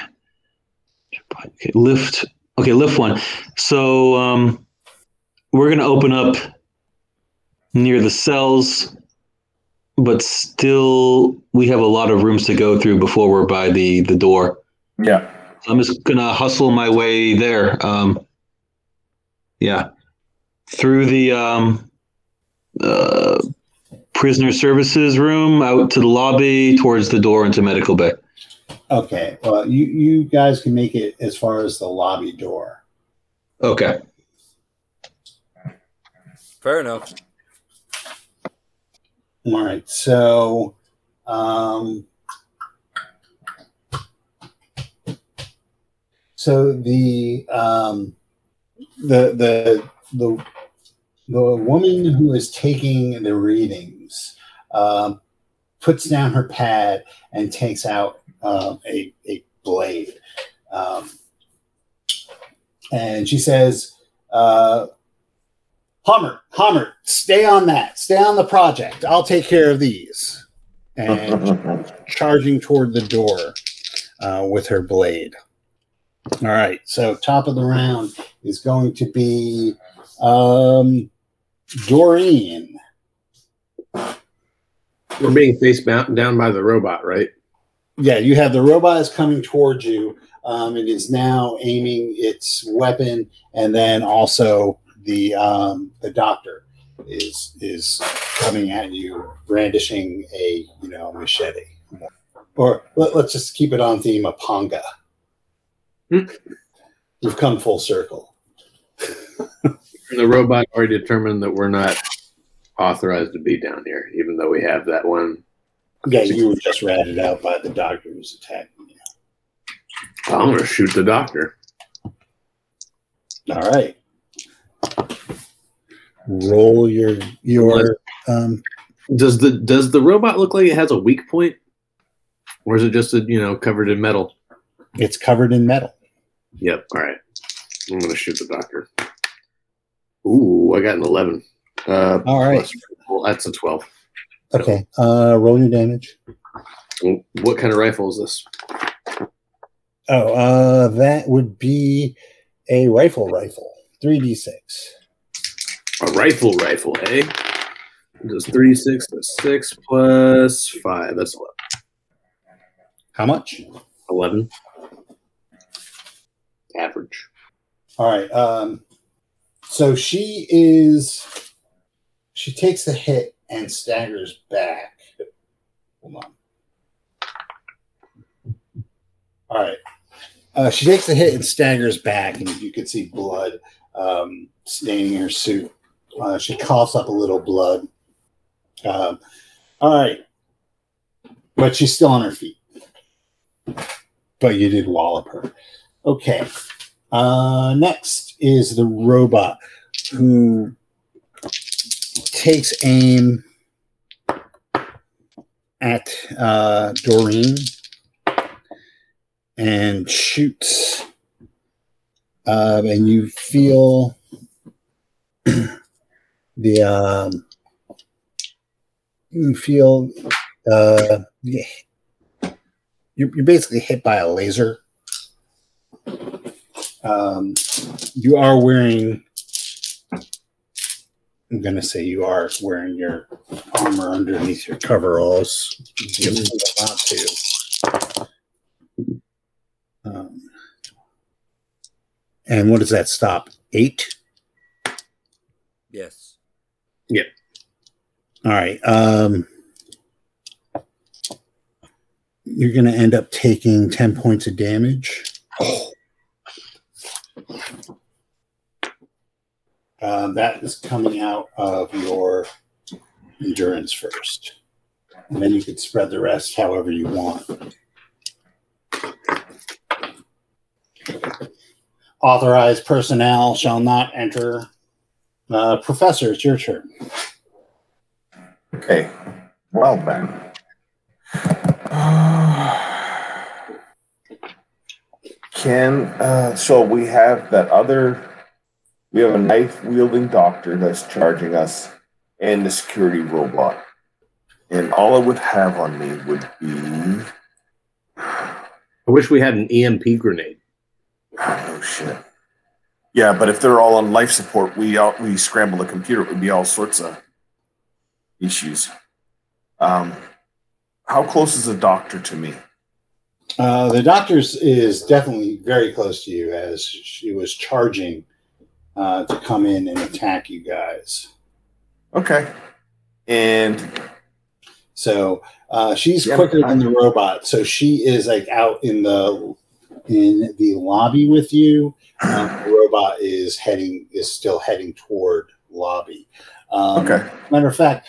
Okay, lift. Okay, lift one. So um, we're gonna open up near the cells, but still we have a lot of rooms to go through before we're by the the door. Yeah. So I'm just gonna hustle my way there. Um, yeah, through the um, uh, prisoner services room, out to the lobby, towards the door into medical bay. Okay, well, you, you guys can make it as far as the lobby door. Okay. Fair enough. All right, so um, so the um, the the the the woman who is taking the readings um, puts down her pad and takes out um, a a blade, um, and she says. Uh, Hummer, Hummer, stay on that. Stay on the project. I'll take care of these. And charging toward the door uh, with her blade. All right. So top of the round is going to be um, Doreen. We're being face down by the robot, right? Yeah, you have the robot is coming towards you. Um, it is now aiming its weapon, and then also the um, the doctor is is coming at you, brandishing a you know machete. Or let, us just keep it on theme of panga. Hmm. You've come full circle. the robot already determined that we're not authorized to be down here, even though we have that one. Yeah, you were just ratted out by the doctor who's attacking you. I'm gonna shoot the doctor. All right. Roll your your um Does the does the robot look like it has a weak point, or is it just a, you know covered in metal? it's covered in metal. Yep. All right. I'm gonna shoot the doctor. Ooh, I got an eleven. Uh, All right. plus- well, that's a twelve. Okay. Uh roll your damage. What kind of rifle is this? Oh, uh that would be a rifle rifle. 3d6. A rifle, rifle, eh? Three six plus six plus five. That's 11. How much? eleven. Average. All right. Um, so she is. She takes the hit and staggers back. Hold on. All right. Uh, she takes the hit and staggers back, and you can see blood um, staining her suit. Uh, she coughs up a little blood. Um, all right. But she's still on her feet. But you did wallop her. Okay. Uh, next is the robot who takes aim at uh, Doreen and shoots. Um, and you feel the um, you feel uh, you're, you're basically hit by a laser. Um, you are wearing. I'm gonna say you are wearing your armor underneath your coveralls. Not to. Um, and what does that stop? Eight. Yes. Yep. All right. Um, you're going to end up taking 10 points of damage. Um, that is coming out of your endurance first. And then you can spread the rest however you want. Authorized personnel shall not enter. Uh, professor, it's your turn. Okay. Well then. Can uh, so we have that other we have a knife wielding doctor that's charging us and the security robot. And all it would have on me would be I wish we had an EMP grenade. oh shit. Yeah, but if they're all on life support, we all, we scramble the computer. It would be all sorts of issues. Um, how close is the doctor to me? Uh, the doctor's is definitely very close to you as she was charging uh, to come in and attack you guys. Okay. And So uh, she's Yeah, quicker than the robot. So she is like out in the in the lobby with you. Um, the robot is heading is still heading toward lobby. Um, okay. Matter of fact,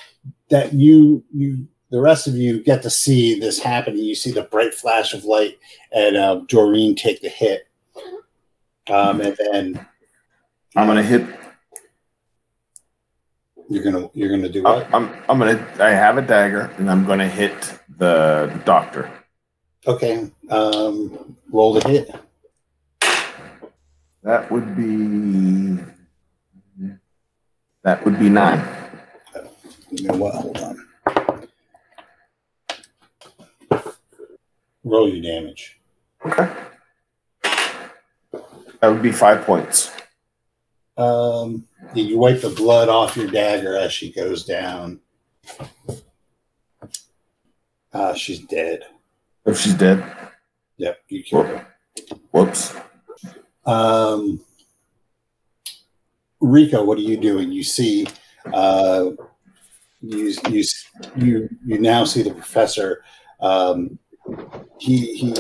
that you you the rest of you get to see this happening. You see the bright flash of light and uh, Doreen take the hit, um, and then I'm gonna hit. you're gonna you're gonna do what? I'm, I'm I'm gonna. I have a dagger, and I'm gonna hit the doctor. Okay, um, roll the hit. That would be. That would be nine. You know what? Hold on. Roll your damage. Okay. That would be five points. Um, you wipe the blood off your dagger as she goes down. Uh, she's dead. If she's dead. Yep, you killed her. Whoops. Um, Rico, what are you doing? You see, uh, you you you you now see the professor. Um, he he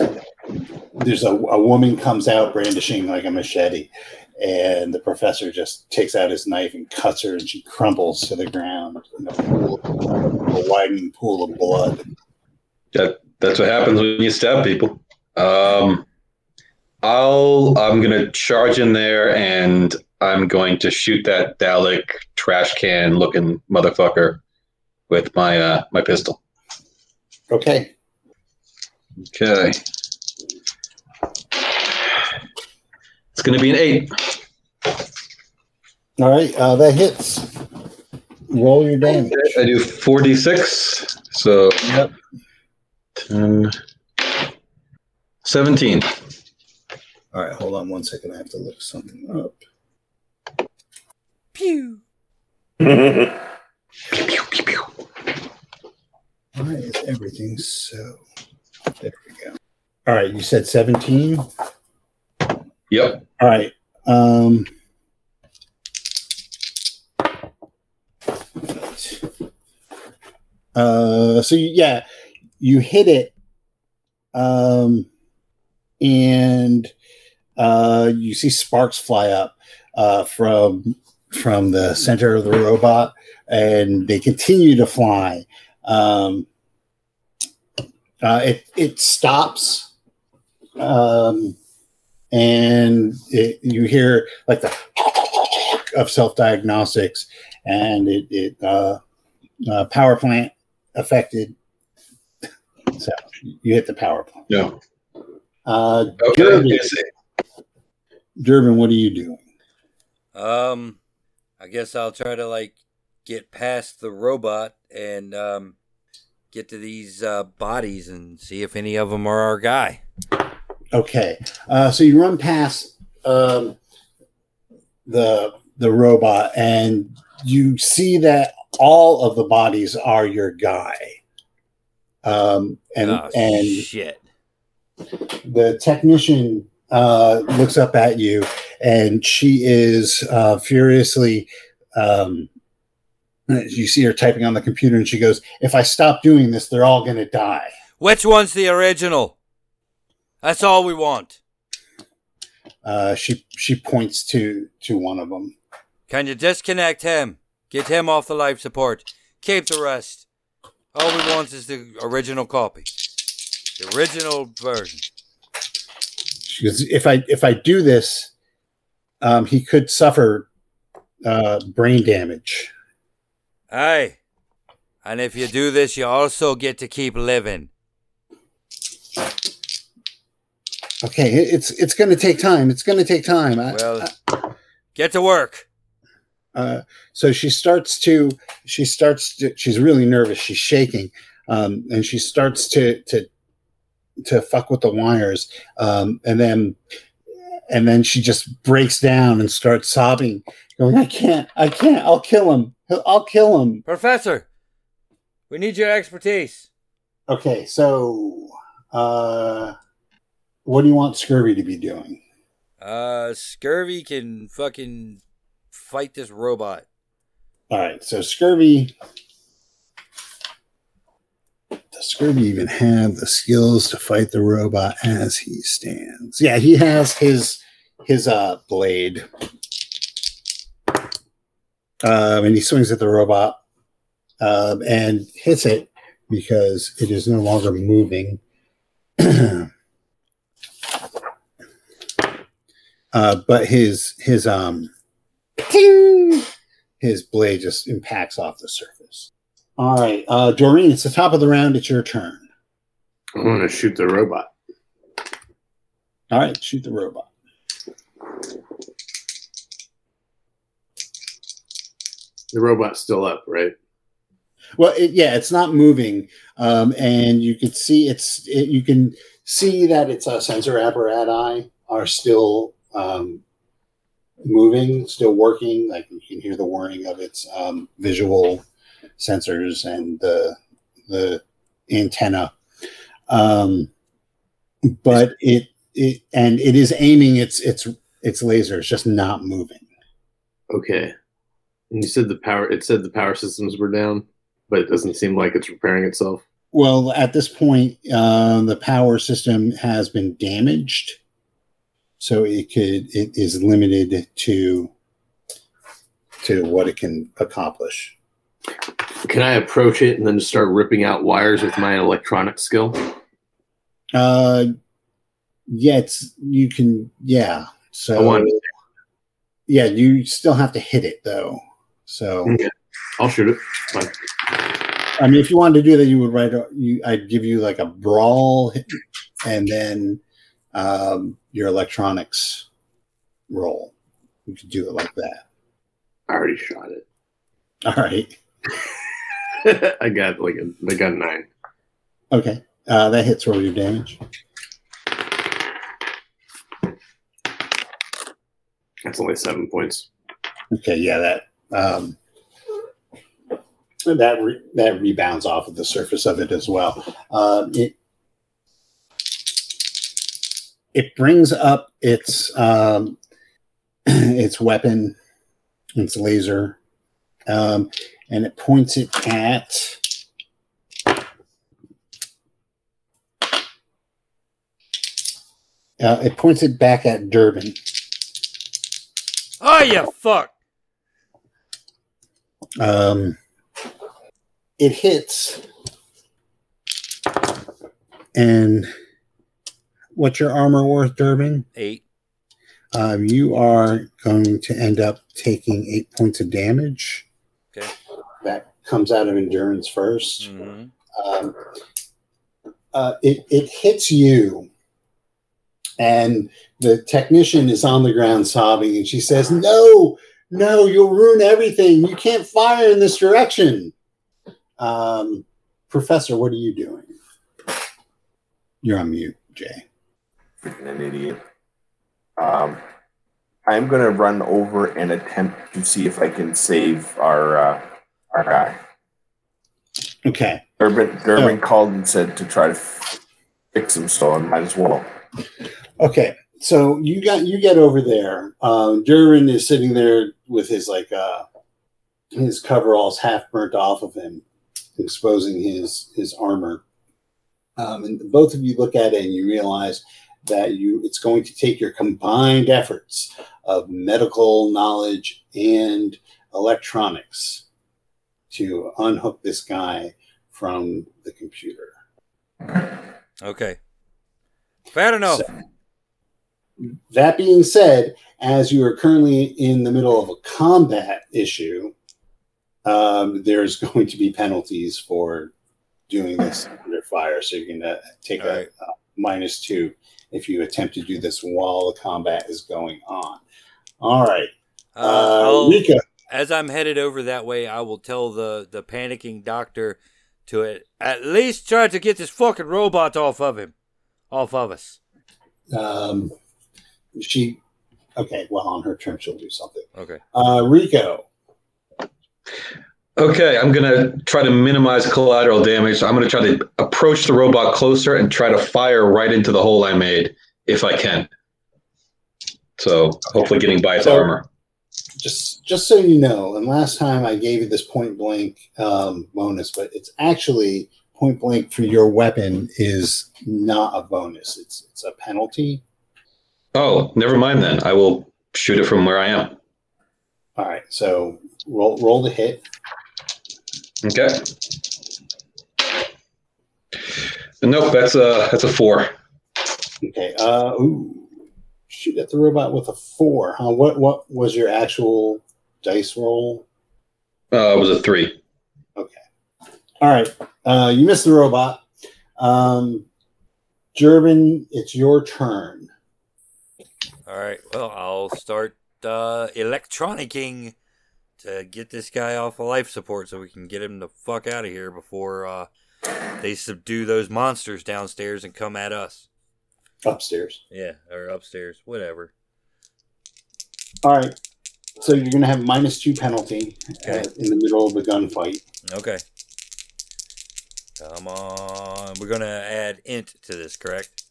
there's a, a woman comes out brandishing like a machete, and the professor just takes out his knife and cuts her, and she crumbles to the ground in a pool, a widening pool of blood. That that's what happens when you stab people. Um, I'll I'm gonna charge in there and I'm going to shoot that Dalek trash can looking motherfucker with my uh my pistol. Okay. Okay. It's gonna be an eight. All right. Uh, that hits. Roll your damage. I do four d six. So Yep. 10, 17. All right. Hold on one second. I have to look something up. Pew. That's Pew, pew, pew. Why is everything so? There we go. All right. You said 17. Yep. All right. Um, uh, so you- yeah, you hit it, um, and uh, you see sparks fly up uh, from from the center of the robot, and they continue to fly. Um, uh, it it stops. Um, and it, you hear like the of self diagnostics, and it, it uh, uh, power plant affected. So you hit the power plant. Yeah. Uh, Okay. Durbin, Durbin, what are you doing? Um, I guess I'll try to like get past the robot and um get to these uh, bodies and see if any of them are our guy. Okay, uh, so you run past um, the the robot, and you see that all of the bodies are your guy. Um, and oh, and shit. the technician uh, looks up at you and she is uh, furiously um, you see her typing on the computer and she goes if i stop doing this they're all going to die Which one's the original? That's all we want. uh, she she points to to one of them Can you disconnect him? Get him off the life support. Keep the rest. All we want is the original copy. The original version. she goes if i if i do this um, he could suffer uh, brain damage Aye. And if you do this, you also get to keep living. okay it's it's going to take time it's going to take time I- Well, get to work. uh, so she starts to she starts to, she's really nervous she's shaking um, and she starts to to to fuck with the wires um, and then and then she just breaks down and starts sobbing going i can't i can't i'll kill him i'll kill him Professor, we need your expertise. okay so uh what do you want scurvy to be doing Uh, Scurvy can fucking fight this robot. All right, so Scurvy. Does Scurvy even have the skills to fight the robot as he stands? Yeah, he has his his uh blade. Um, and he swings at the robot um, and hits it because it is no longer moving. uh, but his his um ting, his blade just impacts off the surface. All right, uh, Doreen, it's the top of the round. It's your turn. I want to shoot the robot. All right, shoot the robot. The robot's still up, right? Well, it, yeah, it's not moving, um, and you can see it's. It, you can see that its uh, sensor apparatus are still um, moving, still working. Like you can hear the whirring of its um, visual sensors and the the antenna. Um, but it it and it is aiming its its its laser. It's just not moving. Okay. And you said the power. It said the power systems were down, but it doesn't seem like it's repairing itself. Well, at this point, uh, the power system has been damaged, so it could it is limited to to what it can accomplish. Can I approach it and then start ripping out wires with my electronic skill? Uh, yeah, it's you can yeah. So yeah, you still have to hit it though. So Okay. I'll shoot it. Fine. I mean, if you wanted to do that, you would write. A, you, I'd give you like a brawl, and then um, your electronics roll. You could do it like that. I already shot it. All right. I got like a, I got nine. Okay. Uh, that hits roll your damage. That's only seven points. Okay. Yeah. That um, that re- that rebounds off of the surface of it as well. Um, it it brings up its um, its weapon, its laser, um, and it points it at. Uh, it points it back at Durbin. Oh, you fuck. Um, it hits, and what's your armor worth, Durbin? Eight. Um, you are going to end up taking eight points of damage. Okay. That comes out of endurance 1st hmm Um, uh, it, it hits you, and the technician is on the ground sobbing, and she says, No, no, you'll ruin everything. You can't fire in this direction. Um, Professor, what are you doing? You're on mute, Jay. Freaking an idiot. Um, I'm gonna run over and attempt to see if I can save our uh, our guy. Okay. Durbin, Durbin called and said to try to fix him, so I might as well. Okay, so you got you get over there. Um, Durbin is sitting there with his like uh, his coveralls half burnt off of him, exposing his his armor. Um, and both of you look at it and you realize that you it's going to take your combined efforts of medical knowledge and electronics to unhook this guy from the computer. Okay. Fair enough. So- That being said, as you are currently in the middle of a combat issue, um, there's going to be penalties for doing this under fire. So you're going to take a, right. a minus two if you attempt to do this while the combat is going on. All right. Uh, Uh, as I'm headed over that way, I will tell the, the panicking doctor to at, at least try to get this fucking robot off of him. Off of us. um, she, okay, well, on her turn, she'll do something. Okay. Uh, Rico, Okay, I'm gonna try to minimize collateral damage. So I'm gonna try to approach the robot closer and try to fire right into the hole I made if I can. So hopefully getting by its So- armor. just just so you know, and last time I gave you this point blank um, bonus, but it's actually point blank for your weapon is not a bonus. It's it's a penalty. Oh, never mind then. I will shoot it from where I am. All right, so roll roll the hit. Okay. Nope, that's a that's a four. Okay. Uh, ooh, shoot at the robot with a four. Huh? What what was your actual dice roll? Uh, it was a three. Okay. All right. Uh, you missed the robot. Um, Durbin, it's your turn. All right. Well, I'll start uh, electronicking to get this guy off of life support so we can get him the fuck out of here before uh, they subdue those monsters downstairs and come at us. Upstairs. Yeah, or upstairs, whatever. All right. So you're going to have minus two penalty Okay. uh, in the middle of a gunfight. Okay. Come on. We're going to add int to this, correct?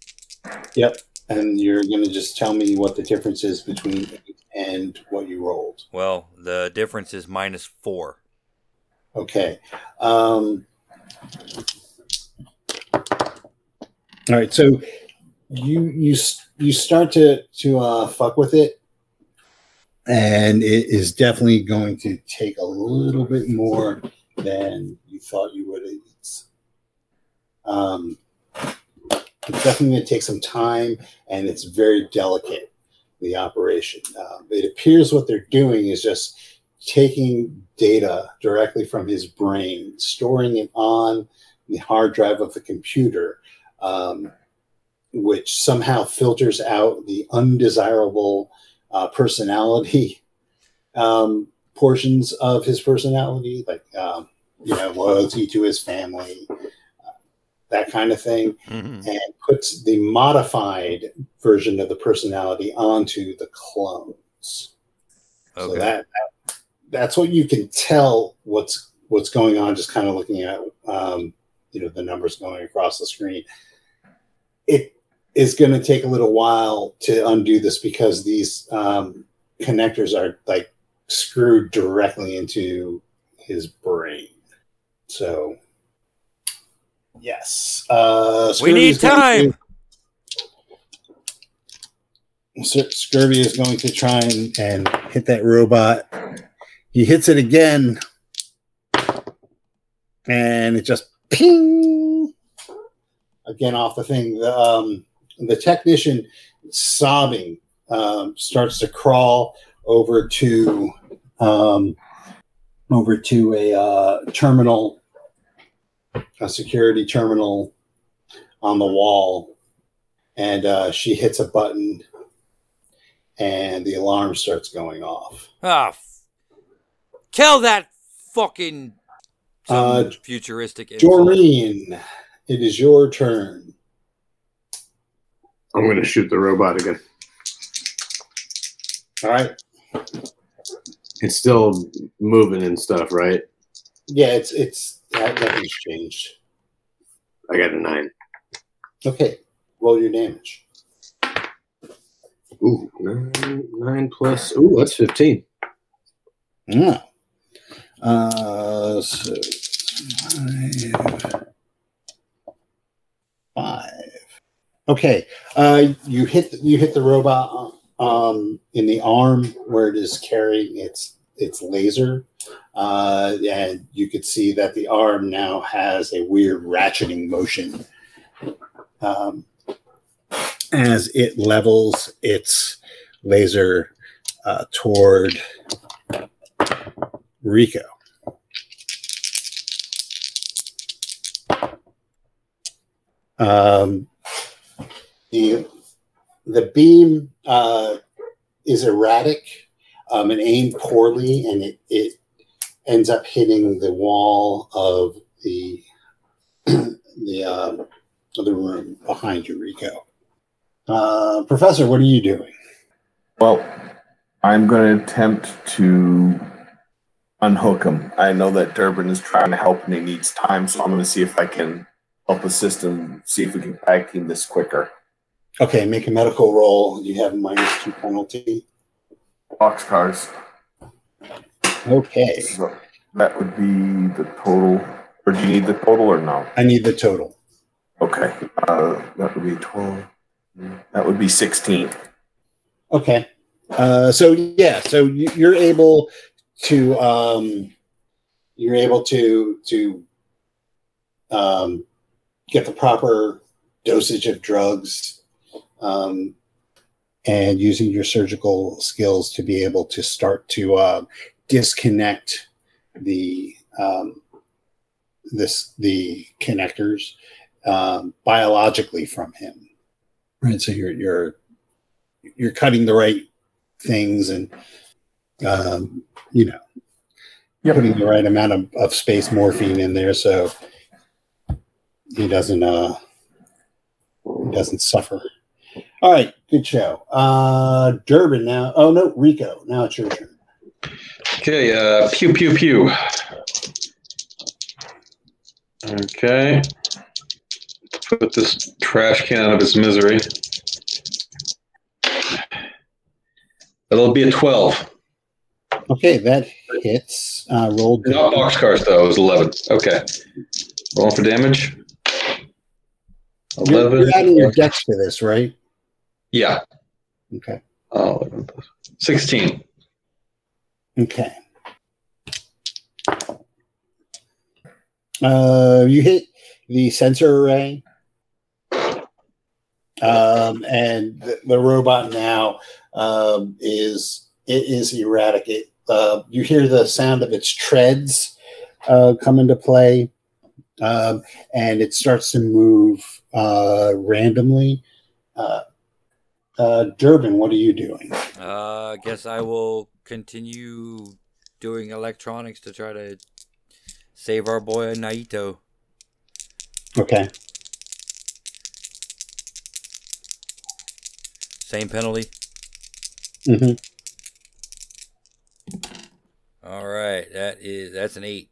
Yep. And you're going to just tell me what the difference is between eight and what you rolled. Well, the difference is minus four. Okay. Um, All right, so you you you start to to uh, fuck with it, and it is definitely going to take a little bit more than you thought you would. It's um, it's definitely going to take some time, and it's very delicate. The operation. Um, it appears what they're doing is just taking data directly from his brain, storing it on the hard drive of the computer. Um, which somehow filters out the undesirable uh, personality um, portions of his personality, like um, you know loyalty to his family, uh, that kind of thing, Mhm. and puts the modified version of the personality onto the clones. So that, that that's what you can tell what's what's going on just kind of looking at um, you know the numbers going across the screen. It is going to take a little while to undo this because these um, connectors are like screwed directly into his brain. So yes, uh, we need Scurvy is going time. to- Scurvy is going to try and, and hit that robot. He hits it again, and it just ping again off the thing. The um, the technician sobbing um, starts to crawl over to um, over to a uh, terminal, a security terminal on the wall, and uh, she hits a button, and the alarm starts going off. Ah, f- kill that fucking Uh, futuristic. insult. Doreen, it is your turn. I'm gonna shoot the robot again. All right. It's still moving and stuff, right? Yeah, it's it's that nothing's changed. I got a nine. Okay, roll your damage. Ooh, nine, nine plus. Ooh, that's fifteen. Yeah. Uh, so five. Five. Okay. Uh, you hit you hit the robot um in the arm where it is carrying its its laser, uh, and you could see that the arm now has a weird ratcheting motion. Um, as it levels its laser uh, toward Rico. Um, the the beam uh, is erratic um, and aimed poorly, and it, it ends up hitting the wall of the the um, of the room behind you, Rico. Uh, Professor, what are you doing? Well, I'm going to attempt to unhook him. I know that Durbin is trying to help and he needs time, so I'm going to see if I can help assist him, see if we can tag team this quicker. Okay, make a medical roll. You have minus two penalty. Boxcars. Okay, So that would be the total. Or do you need the total or no? I need the total. Okay. Uh, that would be 12. That would be 16. Okay. Uh, so yeah, so you- you're able to um, you're able to to um, get the proper dosage of drugs um, and using your surgical skills to be able to start to uh, disconnect the um, this the connectors um, biologically from him. Right. So you're you're you're cutting the right things and um, you know Yep. putting the right amount of, of space morphine in there so he doesn't uh he doesn't suffer all right good show uh durbin now oh no rico now it's your turn Okay, uh, pew pew pew. Okay. Put this trash can out of its misery. It'll be a 12. okay that hits uh rolled Not boxcars, though. It was 11. Okay. Rolling for damage. You're, 11. you're adding your dex for this, right? Yeah. Okay. Oh, 11 plus- 16. Okay. Uh, you hit the sensor array, um, and the, the robot now um, is it is erratic. It uh, you hear the sound of its treads uh, come into play, um, and it starts to move uh, randomly. Uh, Durbin, what are you doing? Uh, I guess I will continue doing electronics to try to save our boy Naito. Okay. Same penalty. Mm-hmm. All right, that is that's an eight.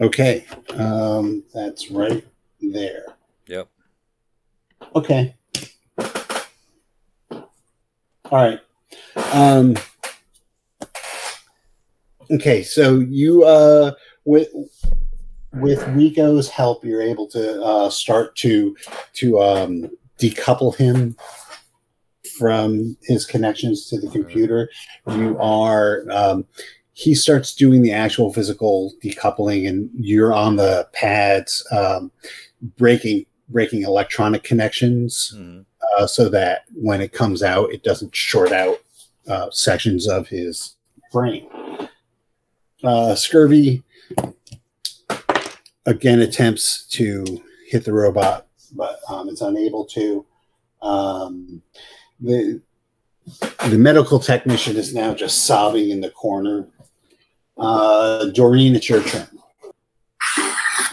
Okay, um, that's right there. Yep. Okay. All right. Um, okay, so you uh, with with Rico's help, you're able to uh, start to to um, decouple him from his connections to the computer. You are um, he starts doing the actual physical decoupling, and you're on the pads um, breaking breaking electronic connections Mhm. Uh, so that when it comes out, it doesn't short out uh, sections of his brain. Uh, Scurvy again attempts to hit the robot, but um, it's unable to. Um, the the medical technician is now just sobbing in the corner. Uh, Doreen, it's your turn.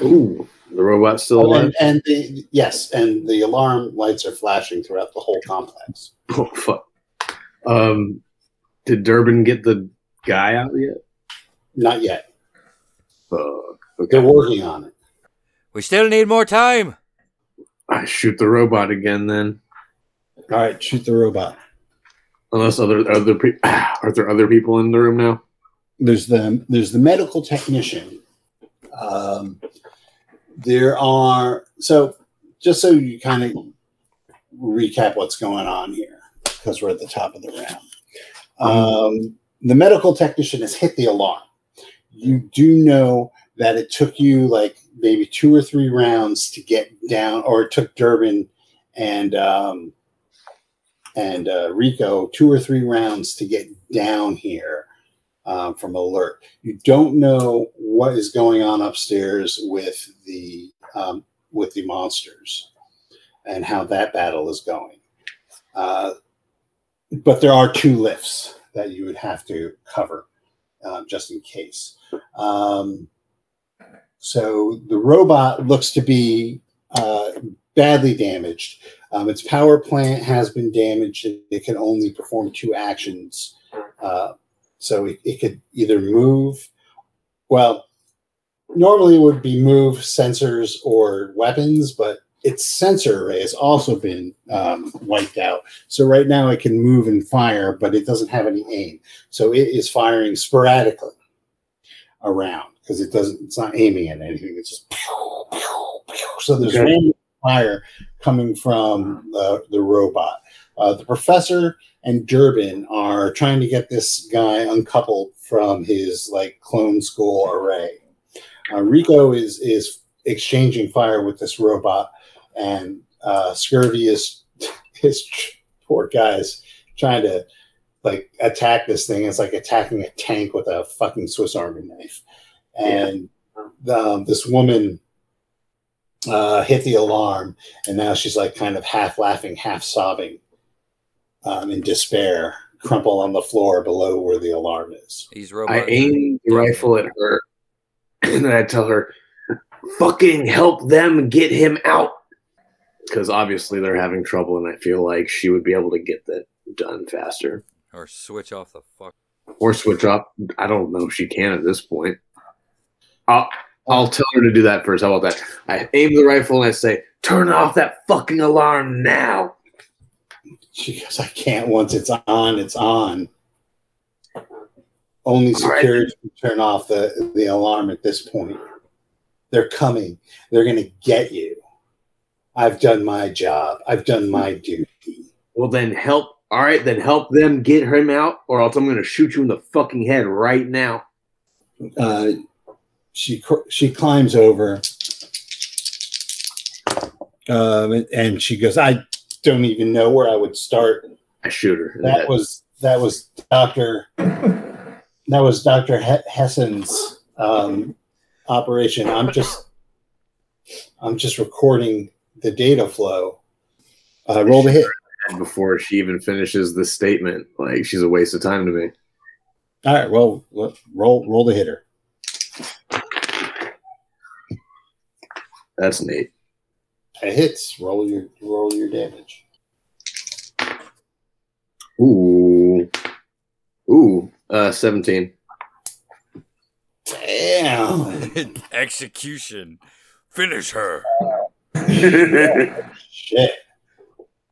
Ooh, the robot's still alive. and, and the yes, and the alarm lights are flashing throughout the whole complex. Oh fuck. Um, did Durbin get the guy out yet? Not yet. Fuck. They're working on it. We still need more time. I shoot the robot again then. All right, shoot the robot. Unless other other pe- are there other people in the room now? There's the there's the medical technician. Um, there are so just so you kind of recap what's going on here because we're at the top of the round. Um, the medical technician has hit the alarm. You do know that it took you like maybe two or three rounds to get down, or it took Durbin and um, and uh, Rico two or three rounds to get down here um, from alert. You don't know what is going on upstairs with the um, with the monsters and how that battle is going. Uh, but there are two lifts that you would have to cover uh, just in case. Um, so the robot looks to be uh, badly damaged. Um, its power plant has been damaged. It can only perform two actions. Uh, so it, it could either move, well, normally it would be move, sensors, or weapons, but its sensor array has also been um, wiped out. So right now it can move and fire, but it doesn't have any aim. So it is firing sporadically around because it doesn't. It's not aiming at anything. It's just pew, pew, pew. so there's Okay. random fire coming from the, the robot. Uh, the professor and Durbin are trying to get this guy uncoupled from his like clone school array. Uh, Rico is is exchanging fire with this robot, and uh, Scurvy is his poor guys trying to like attack this thing. It's like attacking a tank with a fucking Swiss Army knife. And um, this woman uh, hit the alarm, and now she's like kind of half laughing, half sobbing um, in despair, crumple on the floor below where the alarm is. These I aim the rifle at her, and then I tell her, "Fucking help them get him out," because obviously they're having trouble, and I feel like she would be able to get that done faster. or switch off the fuck. Or switch off. I don't know if she can at this point. I'll I'll tell her to do that first. How about that? I aim the rifle and I say, "Turn off that fucking alarm now." She goes, I can't. Once it's on, it's on. Only All right. security can turn off the, the alarm at this point. They're coming. They're going to get you. I've done my job. I've done my duty. Well, then help. All right, then help them get him out, or else I'm going to shoot you in the fucking head right now. Uh, she cr- she climbs over, um, and she goes, "I don't even know where I would start. I shoot her. That was that was Doctor that was Doctor he- Hessen's um, operation. I'm just I'm just recording the data flow. Uh, roll the hit. Before she even finishes the statement, like she's a waste of time to me. All right. Well, roll roll the hitter. That's neat. It hits. Roll your roll your damage. Ooh, ooh, uh, seventeen. Damn. Execution. Finish her. Shit.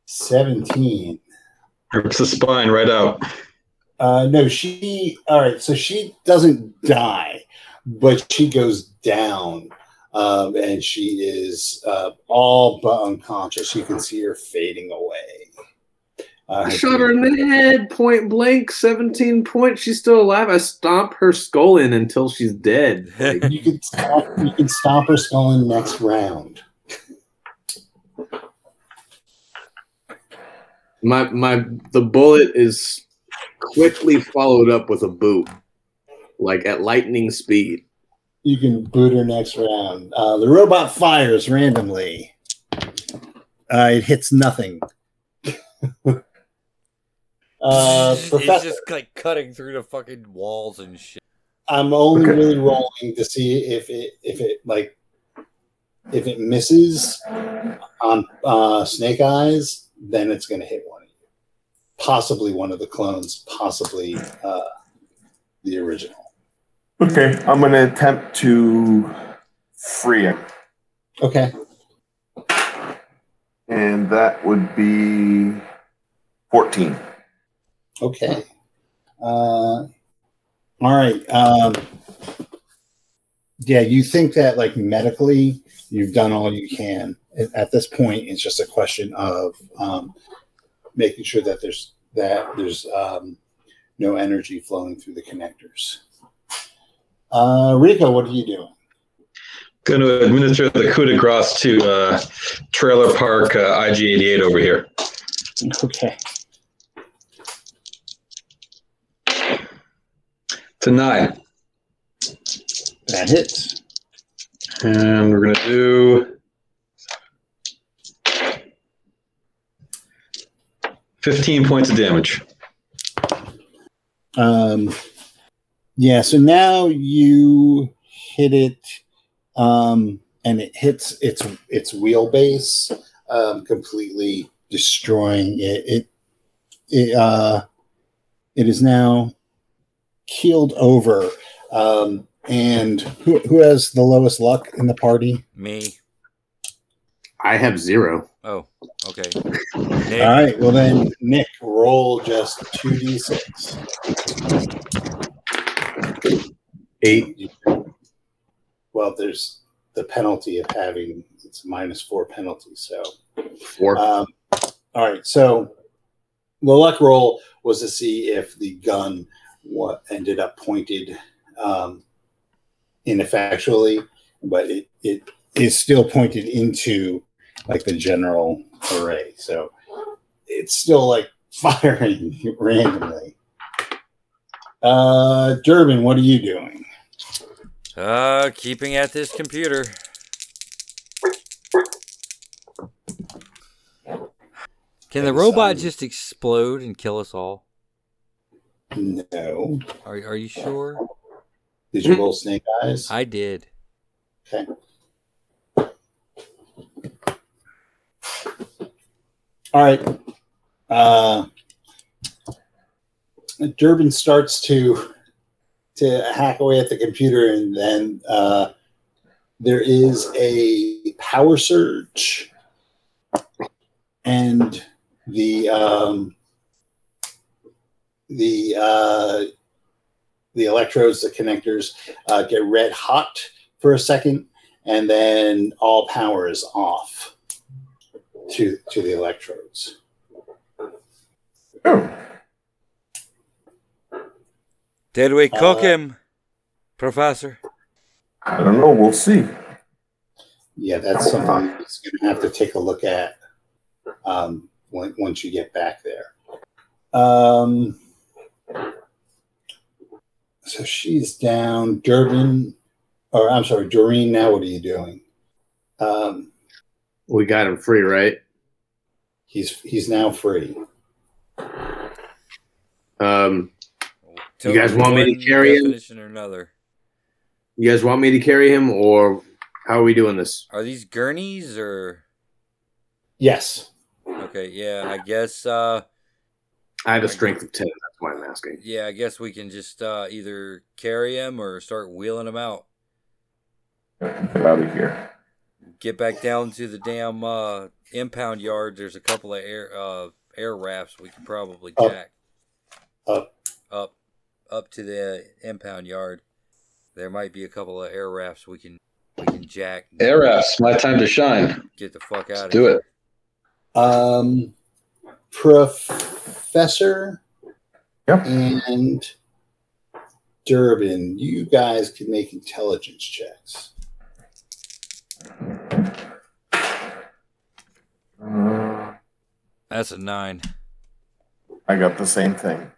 Seventeen. Rips the spine right out. Uh, no, she. All right, so she doesn't die, but she goes down, um, and she is uh, all but unconscious. You can see her fading away. Uh, I shot her in the head, point blank, seventeen points. She's still alive. I stomp her skull in until she's dead. Like, You can stop. You can stop her skull in next round. my my, the bullet is quickly followed up with a boot, like at lightning speed. You can boot her next round. Uh, the robot fires randomly. Uh, it hits nothing. uh, He's professor. just like cutting through the fucking walls and shit. I'm only Okay. really rolling to see if it if it like if it misses on uh, Snake Eyes, then it's going to hit one of you, possibly one of the clones, possibly uh, the original. Okay, I'm going to attempt to free him. Okay, And that would be 14. okay. Uh, all right. Um, yeah, you think that like medically, you've done all you can. At- At this point, it's just a question of um, making sure that there's that there's um, no energy flowing through the connectors. Uh, Rico, what are you doing? Going to administer the coup de grace to uh, Trailer Park uh, IG88 over here. Okay. To nine. That hits. And we're going to do 15 points of damage. Um, yeah, so now you hit it, um, and it hits its its wheelbase, um, completely destroying it. It it uh, it is now keeled over. Um, and who who has the lowest luck in the party? Me. I have zero. Oh, okay. All Nick, right, well then, Nick, roll just two d six. Eight. Well, there's the penalty of having it's a minus four penalty. So, Four. um, all right. So, the luck roll was to see if the gun what ended up pointed um, ineffectually, but it it is still pointed into like the general array. So, it's still like firing randomly. Uh, Durbin, what are you doing? Uh, keeping at this computer. Can the robot just explode and kill us all? No. Are, are you sure? Did you roll snake eyes? I did. Okay. All right. Uh, Durbin starts to to hack away at the computer, and then uh, there is a power surge, and the um, the uh, the electrodes, the connectors, uh, get red hot for a second, and then all power is off. to to the electrodes. Oh, Did we cook Uh, him, Professor? I don't know. We'll see. Yeah, that's something he's going to have to take a look at um, when, once you get back there. Um, so she's down. Durbin, or I'm sorry, Doreen. Now, what are you doing? Um, We got him free, right? he's he's now free. Um, Tell guys want me to carry him? or another? you guys want me to carry him, or how are we doing this? Are these gurneys or? Yes. Okay, yeah, I guess. uh I have a strength of ten. That's why I'm asking. Yeah, I guess we can just uh either carry him or start wheeling him out. Get out of here. Get back down to the damn uh impound yard. There's a couple of air uh air rafts we can probably jack. Up. Up. Up to the impound yard. There might be a couple of air rafts we can we can jack. Air rafts, my time to shine. Get the fuck out Let's of do here. it. Um, Professor Yep. and Durbin, you guys can make intelligence checks. Uh, That's a nine. I got the same thing.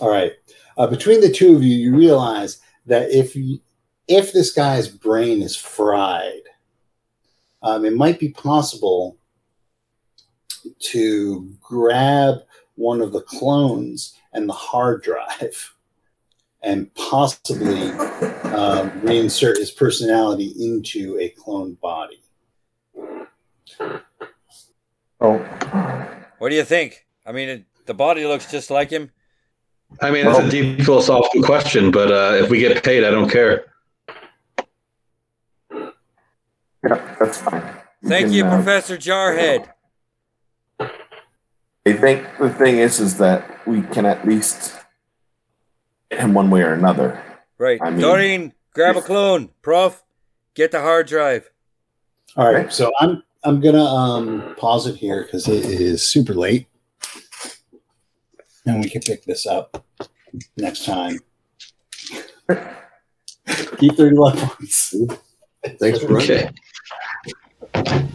All right. Uh, between the two of you, you realize that if you, if this guy's brain is fried, um, it might be possible to grab one of the clones and the hard drive and possibly um, reinsert his personality into a cloned body. Oh, What do you think? I mean, it, the body looks just like him. I mean, that's a deep philosophical question, but uh, if we get paid, I don't care. yeah, that's fine. We Thank can, you, uh, Professor Jarhead. I think the thing is, is that we can at least get him one way or another. Right. I mean- Doreen, grab a clone. Prof, get the hard drive. All right, so I'm I'm gonna um, pause it here because it is super late, and we can pick this up next time. Keep their loved ones. Thanks for running. Okay.